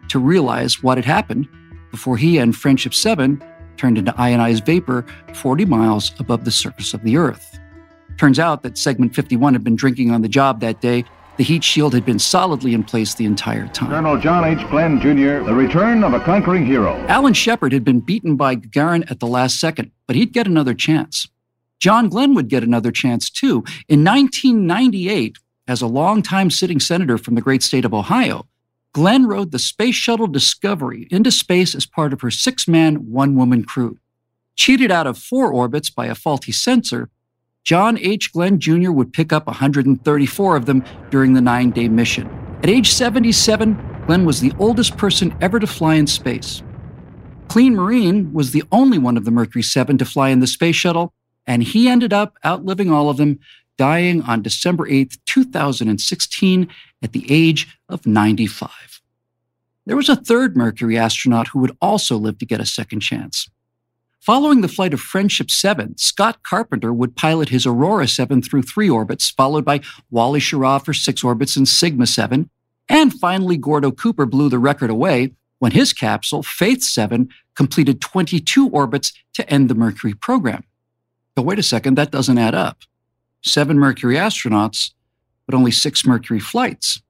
A: to realize what had happened before he and Friendship 7 turned into ionized vapor 40 miles above the surface of the Earth. Turns out that Segment 51 had been drinking on the job that day. The heat shield had been solidly in place the entire time.
E: Colonel John H. Glenn, Jr., the return of a conquering hero.
A: Alan Shepard had been beaten by Gagarin at the last second, but he'd get another chance. John Glenn would get another chance too. In 1998, as a longtime sitting senator from the great state of Ohio, Glenn rode the Space Shuttle Discovery into space as part of her six man, one woman crew. Cheated out of four orbits by a faulty sensor, John H. Glenn Jr. would pick up 134 of them during the nine day mission. At age 77, Glenn was the oldest person ever to fly in space. Clean Marine was the only one of the Mercury 7 to fly in the space shuttle, and he ended up outliving all of them, dying on December 8, 2016, at the age of 95. There was a third Mercury astronaut who would also live to get a second chance. Following the flight of Friendship 7, Scott Carpenter would pilot his Aurora 7 through three orbits, followed by Wally Schirra for six orbits in Sigma 7. And finally, Gordo Cooper blew the record away when his capsule, Faith 7, completed 22 orbits to end the Mercury program. But wait a second, that doesn't add up. Seven Mercury astronauts, but only six Mercury flights.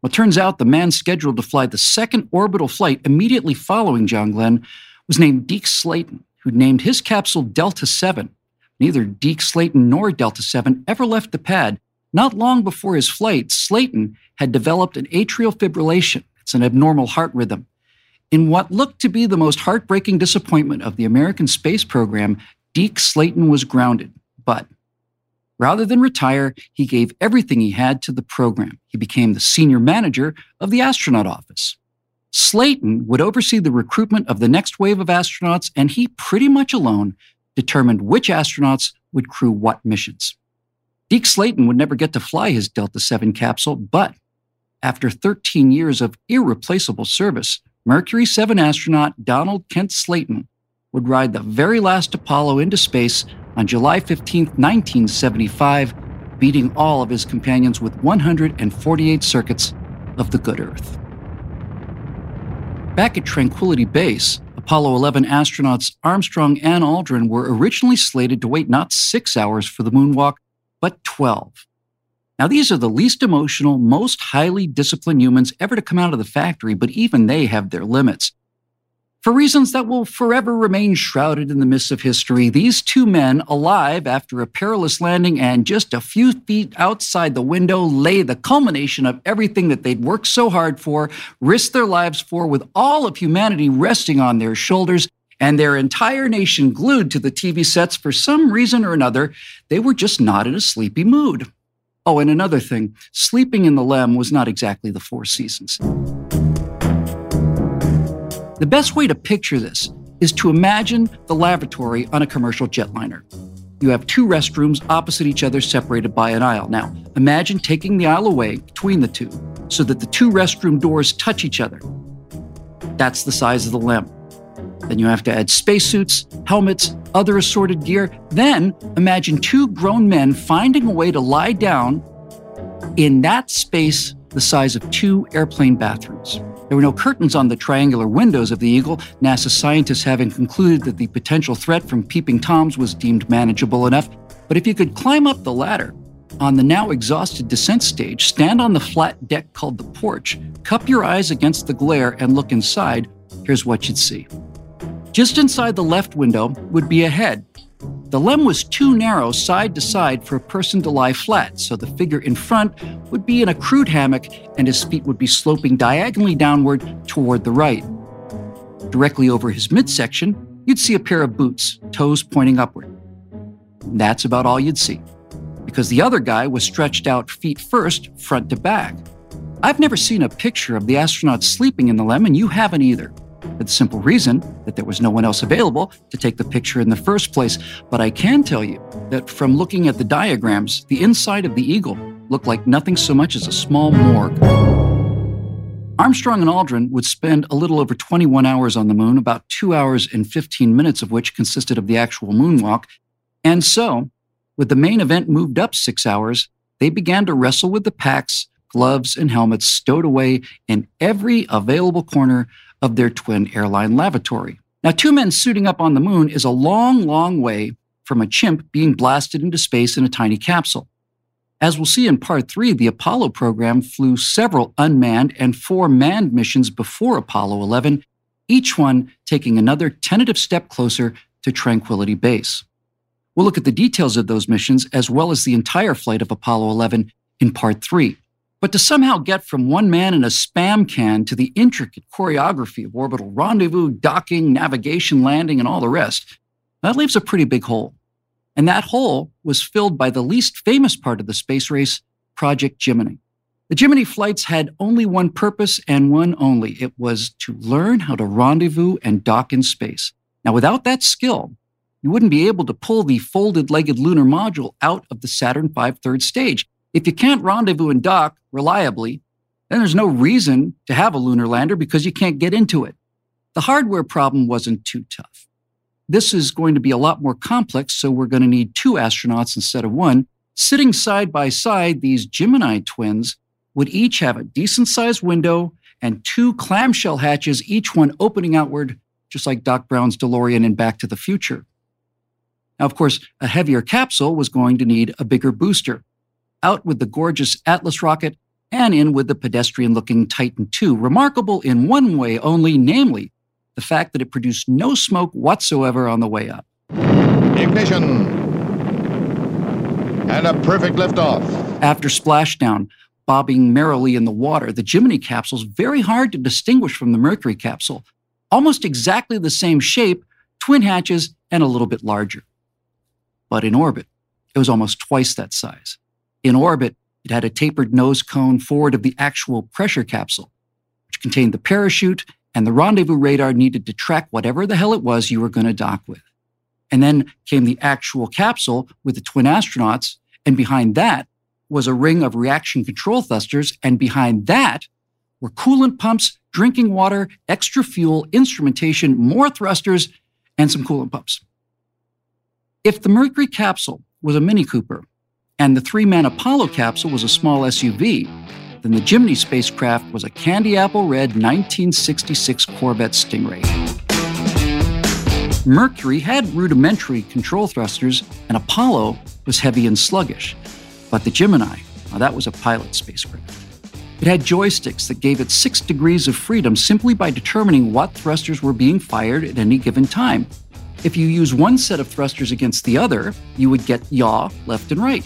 A: Well, it turns out the man scheduled to fly the second orbital flight immediately following John Glenn was named Deke Slayton, who named his capsule Delta 7. Neither Deke Slayton nor Delta 7 ever left the pad. Not long before his flight, Slayton had developed an atrial fibrillation. It's an abnormal heart rhythm. In what looked to be the most heartbreaking disappointment of the American space program, Deke Slayton was grounded. But rather than retire, he gave everything he had to the program. He became the senior manager of the astronaut office. Slayton would oversee the recruitment of the next wave of astronauts, and he pretty much alone determined which astronauts would crew what missions. Deke Slayton would never get to fly his Delta 7 capsule, but after 13 years of irreplaceable service, Mercury 7 astronaut Donald Kent Slayton would ride the very last Apollo into space on July 15, 1975, beating all of his companions with 148 circuits of the good Earth. Back at Tranquility Base, Apollo 11 astronauts Armstrong and Aldrin were originally slated to wait not six hours for the moonwalk, but 12. Now, these are the least emotional, most highly disciplined humans ever to come out of the factory, but even they have their limits. For reasons that will forever remain shrouded in the mists of history, these two men, alive after a perilous landing and just a few feet outside the window, lay the culmination of everything that they'd worked so hard for, risked their lives for, with all of humanity resting on their shoulders, and their entire nation glued to the TV sets for some reason or another. They were just not in a sleepy mood. Oh, and another thing sleeping in the LEM was not exactly the Four Seasons. The best way to picture this is to imagine the lavatory on a commercial jetliner. You have two restrooms opposite each other, separated by an aisle. Now, imagine taking the aisle away between the two so that the two restroom doors touch each other. That's the size of the LEM. Then you have to add spacesuits, helmets, other assorted gear. Then imagine two grown men finding a way to lie down in that space the size of two airplane bathrooms. There were no curtains on the triangular windows of the Eagle, NASA scientists having concluded that the potential threat from peeping Toms was deemed manageable enough. But if you could climb up the ladder, on the now exhausted descent stage, stand on the flat deck called the porch, cup your eyes against the glare, and look inside, here's what you'd see. Just inside the left window would be a head, the lem was too narrow side to side for a person to lie flat, so the figure in front would be in a crude hammock and his feet would be sloping diagonally downward toward the right. Directly over his midsection, you'd see a pair of boots, toes pointing upward. That's about all you'd see, because the other guy was stretched out feet first, front to back. I've never seen a picture of the astronaut sleeping in the lem, and you haven't either for the simple reason that there was no one else available to take the picture in the first place. But I can tell you that from looking at the diagrams, the inside of the Eagle looked like nothing so much as a small morgue. Armstrong and Aldrin would spend a little over 21 hours on the moon, about two hours and 15 minutes of which consisted of the actual moonwalk. And so, with the main event moved up six hours, they began to wrestle with the packs, gloves, and helmets stowed away in every available corner of their twin airline lavatory. Now, two men suiting up on the moon is a long, long way from a chimp being blasted into space in a tiny capsule. As we'll see in part three, the Apollo program flew several unmanned and four manned missions before Apollo 11, each one taking another tentative step closer to Tranquility Base. We'll look at the details of those missions as well as the entire flight of Apollo 11 in part three. But to somehow get from one man in a spam can to the intricate choreography of orbital rendezvous, docking, navigation, landing, and all the rest, that leaves a pretty big hole. And that hole was filled by the least famous part of the space race, Project Gemini. The Gemini flights had only one purpose and one only. It was to learn how to rendezvous and dock in space. Now, without that skill, you wouldn't be able to pull the folded legged lunar module out of the Saturn V third stage. If you can't rendezvous and dock reliably, then there's no reason to have a lunar lander because you can't get into it. The hardware problem wasn't too tough. This is going to be a lot more complex, so we're going to need two astronauts instead of one. Sitting side by side, these Gemini twins would each have a decent sized window and two clamshell hatches, each one opening outward, just like Doc Brown's DeLorean in Back to the Future. Now, of course, a heavier capsule was going to need a bigger booster. Out with the gorgeous Atlas rocket and in with the pedestrian looking Titan II, remarkable in one way only, namely the fact that it produced no smoke whatsoever on the way up.
F: Ignition. And a perfect liftoff.
A: After splashdown, bobbing merrily in the water, the Gemini capsule is very hard to distinguish from the Mercury capsule. Almost exactly the same shape, twin hatches, and a little bit larger. But in orbit, it was almost twice that size. In orbit, it had a tapered nose cone forward of the actual pressure capsule, which contained the parachute and the rendezvous radar needed to track whatever the hell it was you were going to dock with. And then came the actual capsule with the twin astronauts, and behind that was a ring of reaction control thrusters, and behind that were coolant pumps, drinking water, extra fuel, instrumentation, more thrusters, and some coolant pumps. If the Mercury capsule was a Mini Cooper and the three man Apollo capsule was a small SUV, then the Gemini spacecraft was a candy apple red 1966 Corvette Stingray. Mercury had rudimentary control thrusters, and Apollo was heavy and sluggish. But the Gemini, well, that was a pilot spacecraft. It had joysticks that gave it six degrees of freedom simply by determining what thrusters were being fired at any given time. If you use one set of thrusters against the other, you would get yaw left and right,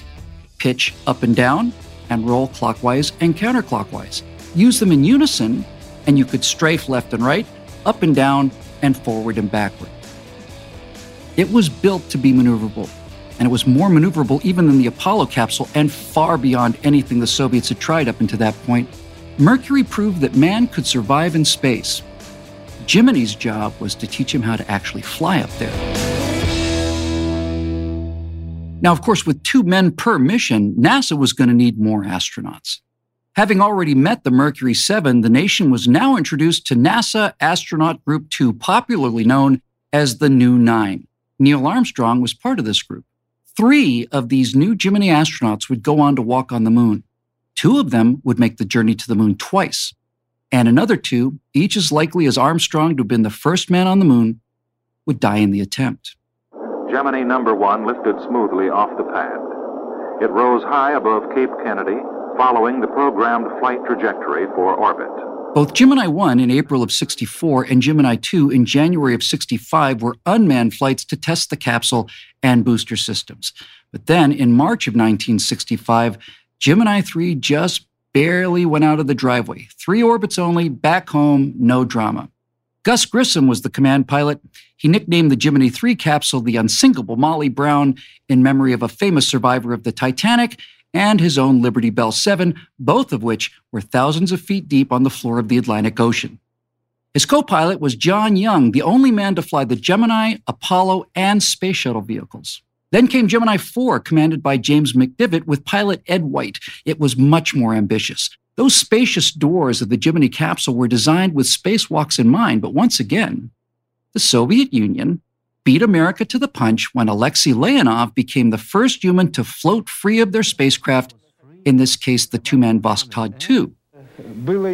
A: pitch up and down, and roll clockwise and counterclockwise. Use them in unison, and you could strafe left and right, up and down, and forward and backward. It was built to be maneuverable, and it was more maneuverable even than the Apollo capsule and far beyond anything the Soviets had tried up until that point. Mercury proved that man could survive in space. Gemini's job was to teach him how to actually fly up there. Now, of course, with two men per mission, NASA was going to need more astronauts. Having already met the Mercury 7, the nation was now introduced to NASA Astronaut Group 2, popularly known as the New Nine. Neil Armstrong was part of this group. Three of these new Gemini astronauts would go on to walk on the moon. Two of them would make the journey to the moon twice. And another two, each as likely as Armstrong to have been the first man on the moon, would die in the attempt.
H: Gemini number one lifted smoothly off the pad. It rose high above Cape Kennedy, following the programmed flight trajectory for orbit.
A: Both Gemini 1 in April of 64 and Gemini 2 in January of 65 were unmanned flights to test the capsule and booster systems. But then in March of 1965, Gemini 3 just barely went out of the driveway. Three orbits only, back home, no drama. Gus Grissom was the command pilot. He nicknamed the Gemini 3 capsule the unsinkable Molly Brown in memory of a famous survivor of the Titanic and his own Liberty Bell 7, both of which were thousands of feet deep on the floor of the Atlantic Ocean. His co pilot was John Young, the only man to fly the Gemini, Apollo, and Space Shuttle vehicles. Then came Gemini 4, commanded by James McDivitt with pilot Ed White. It was much more ambitious. Those spacious doors of the Gemini capsule were designed with spacewalks in mind, but once again, the Soviet Union beat America to the punch when Alexei Leonov became the first human to float free of their spacecraft in this case, the two man Voskhod 2.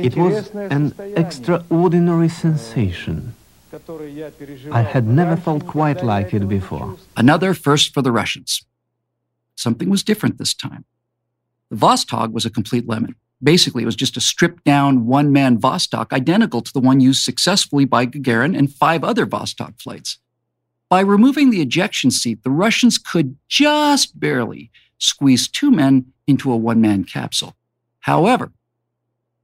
I: It was an extraordinary sensation. I had never felt quite like it before.
A: Another first for the Russians. Something was different this time. The Voskhod was a complete lemon. Basically, it was just a stripped down one man Vostok identical to the one used successfully by Gagarin and five other Vostok flights. By removing the ejection seat, the Russians could just barely squeeze two men into a one man capsule. However,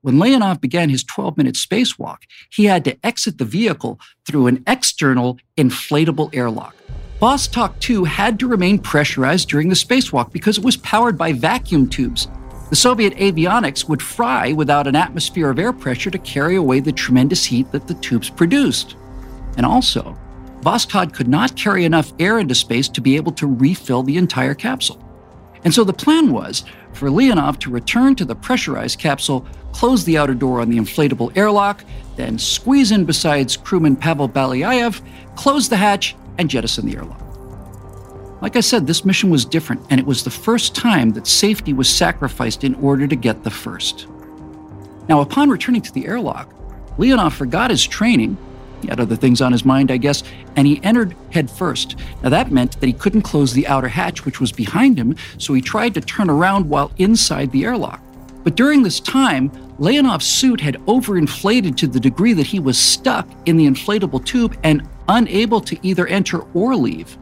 A: when Leonov began his 12 minute spacewalk, he had to exit the vehicle through an external inflatable airlock. Voskhod 2 had to remain pressurized during the spacewalk because it was powered by vacuum tubes. The Soviet avionics would fry without an atmosphere of air pressure to carry away the tremendous heat that the tubes produced. And also, Voskhod could not carry enough air into space to be able to refill the entire capsule. And so the plan was for Leonov to return to the pressurized capsule, close the outer door on the inflatable airlock, then squeeze in beside crewman Pavel Belyayev, close the hatch, and jettison the airlock. Like I said, this mission was different, and it was the first time that safety was sacrificed in order to get the first. Now, upon returning to the airlock, Leonov forgot his training he had other things on his mind, I guess, and he entered headfirst. Now, that meant that he couldn't close the outer hatch, which was behind him, so he tried to turn around while inside the airlock. But during this time, Leonov's suit had overinflated to the degree that he was stuck in the inflatable tube and unable to either enter or leave.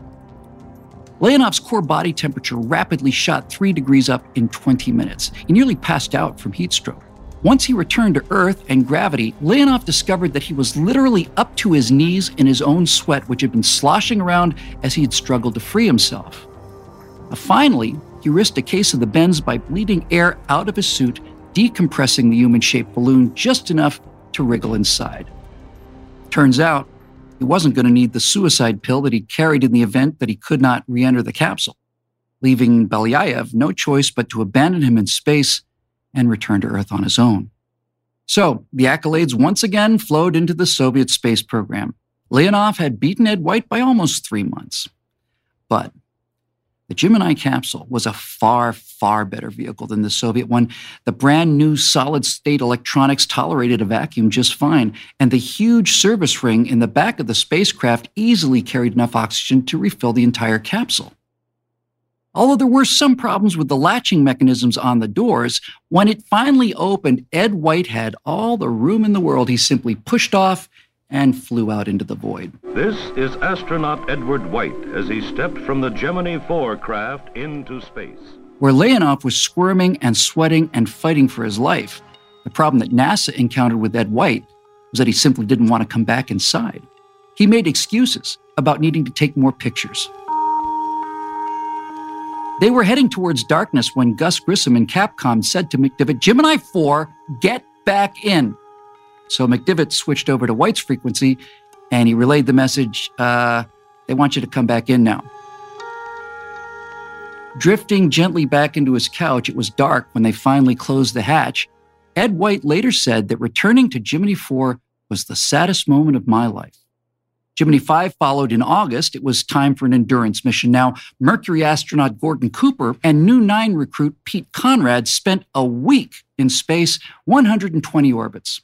A: Leonov's core body temperature rapidly shot three degrees up in 20 minutes. He nearly passed out from heat stroke. Once he returned to Earth and gravity, Leonov discovered that he was literally up to his knees in his own sweat, which had been sloshing around as he had struggled to free himself. Uh, finally, he risked a case of the bends by bleeding air out of his suit, decompressing the human shaped balloon just enough to wriggle inside. Turns out, he wasn't going to need the suicide pill that he carried in the event that he could not re enter the capsule, leaving Belyayev no choice but to abandon him in space and return to Earth on his own. So the accolades once again flowed into the Soviet space program. Leonov had beaten Ed White by almost three months. But the Gemini capsule was a far, far better vehicle than the Soviet one. The brand new solid state electronics tolerated a vacuum just fine, and the huge service ring in the back of the spacecraft easily carried enough oxygen to refill the entire capsule. Although there were some problems with the latching mechanisms on the doors, when it finally opened, Ed White had all the room in the world. He simply pushed off and flew out into the void.
J: This is astronaut Edward White as he stepped from the Gemini 4 craft into space.
A: Where Leonov was squirming and sweating and fighting for his life, the problem that NASA encountered with Ed White was that he simply didn't want to come back inside. He made excuses about needing to take more pictures. They were heading towards darkness when Gus Grissom and Capcom said to McDivitt, Gemini 4, get back in. So McDivitt switched over to White's frequency and he relayed the message uh, they want you to come back in now. Drifting gently back into his couch, it was dark when they finally closed the hatch. Ed White later said that returning to Gemini 4 was the saddest moment of my life. Gemini 5 followed in August. It was time for an endurance mission. Now, Mercury astronaut Gordon Cooper and New 9 recruit Pete Conrad spent a week in space, 120 orbits.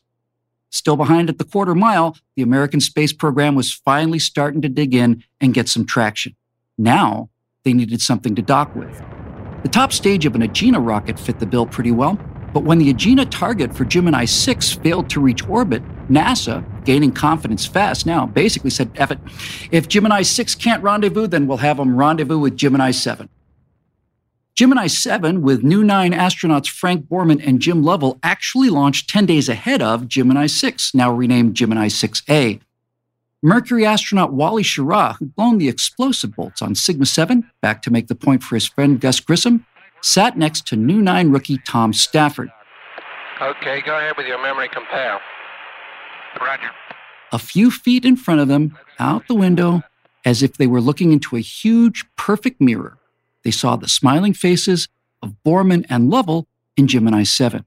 A: Still behind at the quarter mile, the American space program was finally starting to dig in and get some traction. Now, they needed something to dock with. The top stage of an Agena rocket fit the bill pretty well. But when the Agena target for Gemini 6 failed to reach orbit, NASA, gaining confidence fast now, basically said, F it. If Gemini 6 can't rendezvous, then we'll have them rendezvous with Gemini 7. Gemini 7, with new nine astronauts Frank Borman and Jim Lovell, actually launched 10 days ahead of Gemini 6, now renamed Gemini 6A. Mercury astronaut Wally Schirra, who'd blown the explosive bolts on Sigma 7, back to make the point for his friend Gus Grissom, sat next to new nine rookie Tom Stafford.
K: Okay, go ahead with your memory compare.
G: Roger.
A: A few feet in front of them, out the window, as if they were looking into a huge, perfect mirror, they saw the smiling faces of Borman and Lovell in Gemini 7.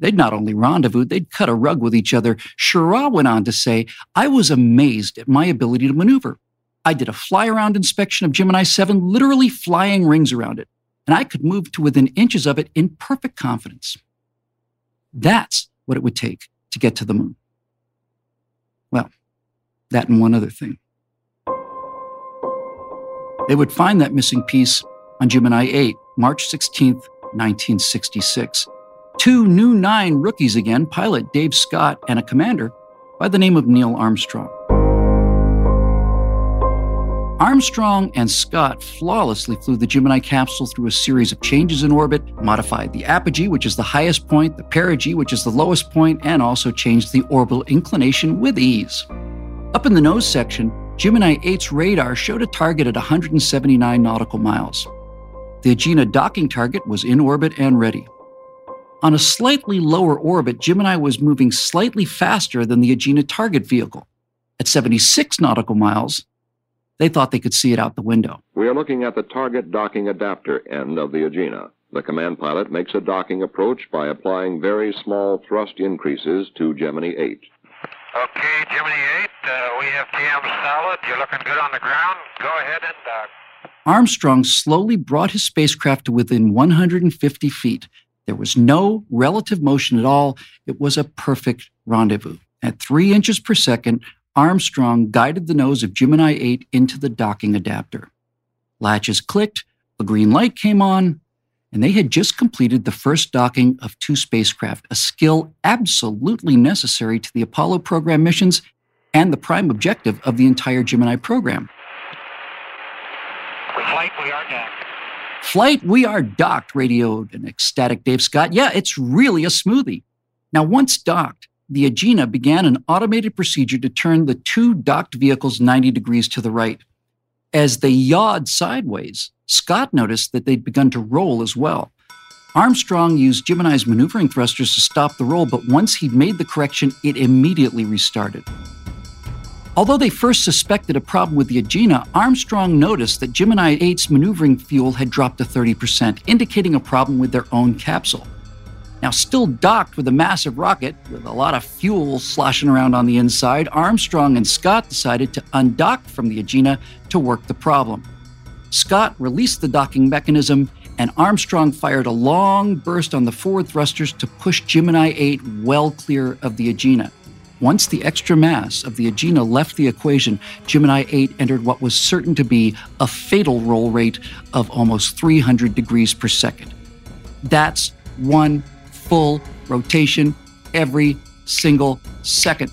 A: They'd not only rendezvoused, they'd cut a rug with each other. Schirra went on to say, I was amazed at my ability to maneuver. I did a fly around inspection of Gemini 7, literally flying rings around it. and I could move to within inches of it in perfect confidence. That's what it would take to get to the moon. Well, that and one other thing. They would find that missing piece on Gemini 8, March 16th, 1966. Two new nine rookies again, pilot Dave Scott and a commander by the name of Neil Armstrong. Armstrong and Scott flawlessly flew the Gemini capsule through a series of changes in orbit, modified the apogee, which is the highest point, the perigee, which is the lowest point, and also changed the orbital inclination with ease. Up in the nose section, Gemini 8's radar showed a target at 179 nautical miles. The Agena docking target was in orbit and ready. On a slightly lower orbit, Gemini was moving slightly faster than the Agena target vehicle. At 76 nautical miles, they thought they could see it out the window.
E: We are looking at the target docking adapter end of the Agena. The command pilot makes a docking approach by applying very small thrust increases to Gemini 8.
K: Okay, Gemini 8, uh, we have TM solid. You're looking good on the ground. Go ahead and dock.
A: Armstrong slowly brought his spacecraft to within 150 feet. There was no relative motion at all. It was a perfect rendezvous. At three inches per second, Armstrong guided the nose of Gemini 8 into the docking adapter. Latches clicked, a green light came on, and they had just completed the first docking of two spacecraft, a skill absolutely necessary to the Apollo program missions and the prime objective of the entire Gemini program.
K: Flight, we are docked.
A: Flight, we are docked, radioed an ecstatic Dave Scott. Yeah, it's really a smoothie. Now, once docked, the Agena began an automated procedure to turn the two docked vehicles 90 degrees to the right. As they yawed sideways, Scott noticed that they'd begun to roll as well. Armstrong used Gemini's maneuvering thrusters to stop the roll, but once he'd made the correction, it immediately restarted. Although they first suspected a problem with the Agena, Armstrong noticed that Gemini 8's maneuvering fuel had dropped to 30%, indicating a problem with their own capsule. Now, still docked with a massive rocket with a lot of fuel sloshing around on the inside, Armstrong and Scott decided to undock from the Agena to work the problem. Scott released the docking mechanism, and Armstrong fired a long burst on the forward thrusters to push Gemini 8 well clear of the Agena. Once the extra mass of the Agena left the equation, Gemini 8 entered what was certain to be a fatal roll rate of almost 300 degrees per second. That's one full rotation every single second.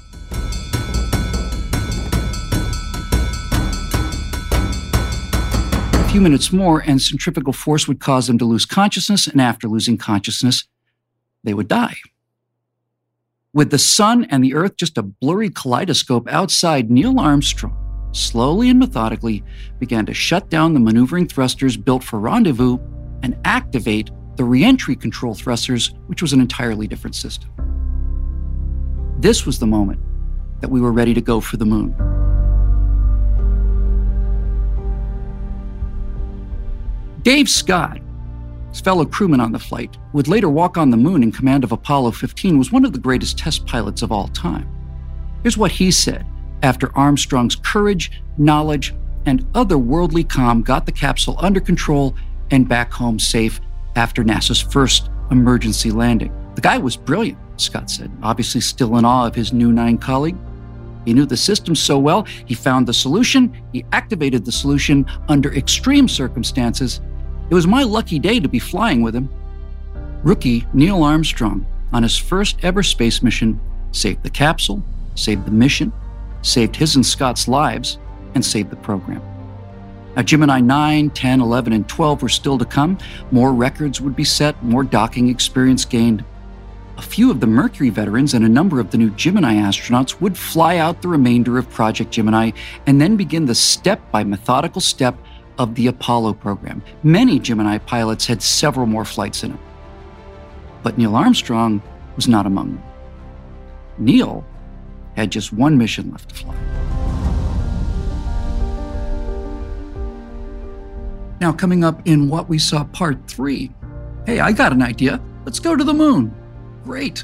A: Few minutes more, and centrifugal force would cause them to lose consciousness, and after losing consciousness, they would die. With the sun and the earth just a blurry kaleidoscope outside, Neil Armstrong slowly and methodically began to shut down the maneuvering thrusters built for rendezvous and activate the reentry control thrusters, which was an entirely different system. This was the moment that we were ready to go for the moon. Dave Scott, his fellow crewman on the flight, who would later walk on the moon in command of Apollo 15, was one of the greatest test pilots of all time. Here's what he said after Armstrong's courage, knowledge, and otherworldly calm got the capsule under control and back home safe after NASA's first emergency landing. The guy was brilliant, Scott said, obviously still in awe of his new nine colleague. He knew the system so well, he found the solution, he activated the solution under extreme circumstances. It was my lucky day to be flying with him. Rookie Neil Armstrong, on his first ever space mission, saved the capsule, saved the mission, saved his and Scott's lives, and saved the program. Now, Gemini 9, 10, 11, and 12 were still to come. More records would be set, more docking experience gained. A few of the Mercury veterans and a number of the new Gemini astronauts would fly out the remainder of Project Gemini and then begin the step by methodical step of the Apollo program. Many Gemini pilots had several more flights in them. But Neil Armstrong was not among them. Neil had just one mission left to fly. Now, coming up in what we saw part three. Hey, I got an idea. Let's go to the moon. Great.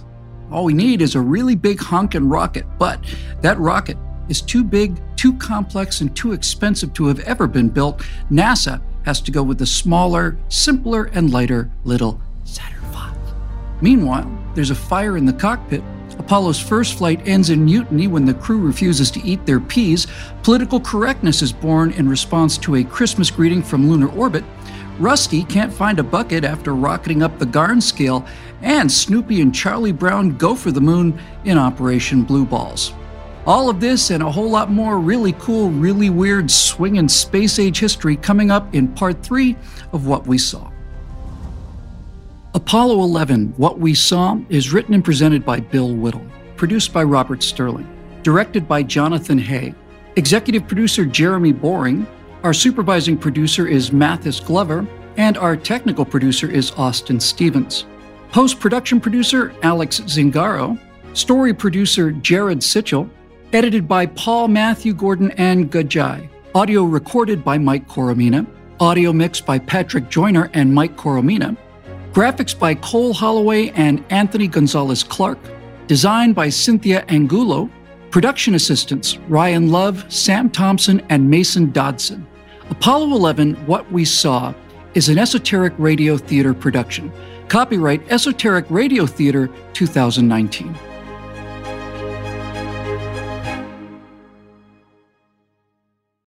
A: All we need is a really big honkin' rocket, but that rocket is too big, too complex, and too expensive to have ever been built. NASA has to go with the smaller, simpler, and lighter little Saturn V. Meanwhile, there's a fire in the cockpit. Apollo's first flight ends in mutiny when the crew refuses to eat their peas. Political correctness is born in response to a Christmas greeting from lunar orbit. Rusty can't find a bucket after rocketing up the Garn scale, and Snoopy and Charlie Brown go for the moon in Operation Blue Balls. All of this and a whole lot more really cool, really weird swinging space age history coming up in part three of What We Saw. Apollo 11, What We Saw, is written and presented by Bill Whittle, produced by Robert Sterling, directed by Jonathan Hay, executive producer Jeremy Boring, our supervising producer is Mathis Glover, and our technical producer is Austin Stevens. Post production producer Alex Zingaro, story producer Jared Sitchell, edited by Paul Matthew Gordon and Gajai, audio recorded by Mike Coromina, audio mixed by Patrick Joyner and Mike Coromina, graphics by Cole Holloway and Anthony Gonzalez Clark, designed by Cynthia Angulo, production assistants Ryan Love, Sam Thompson, and Mason Dodson. Apollo 11 What We Saw is an esoteric radio theater production. Copyright Esoteric Radio Theater 2019.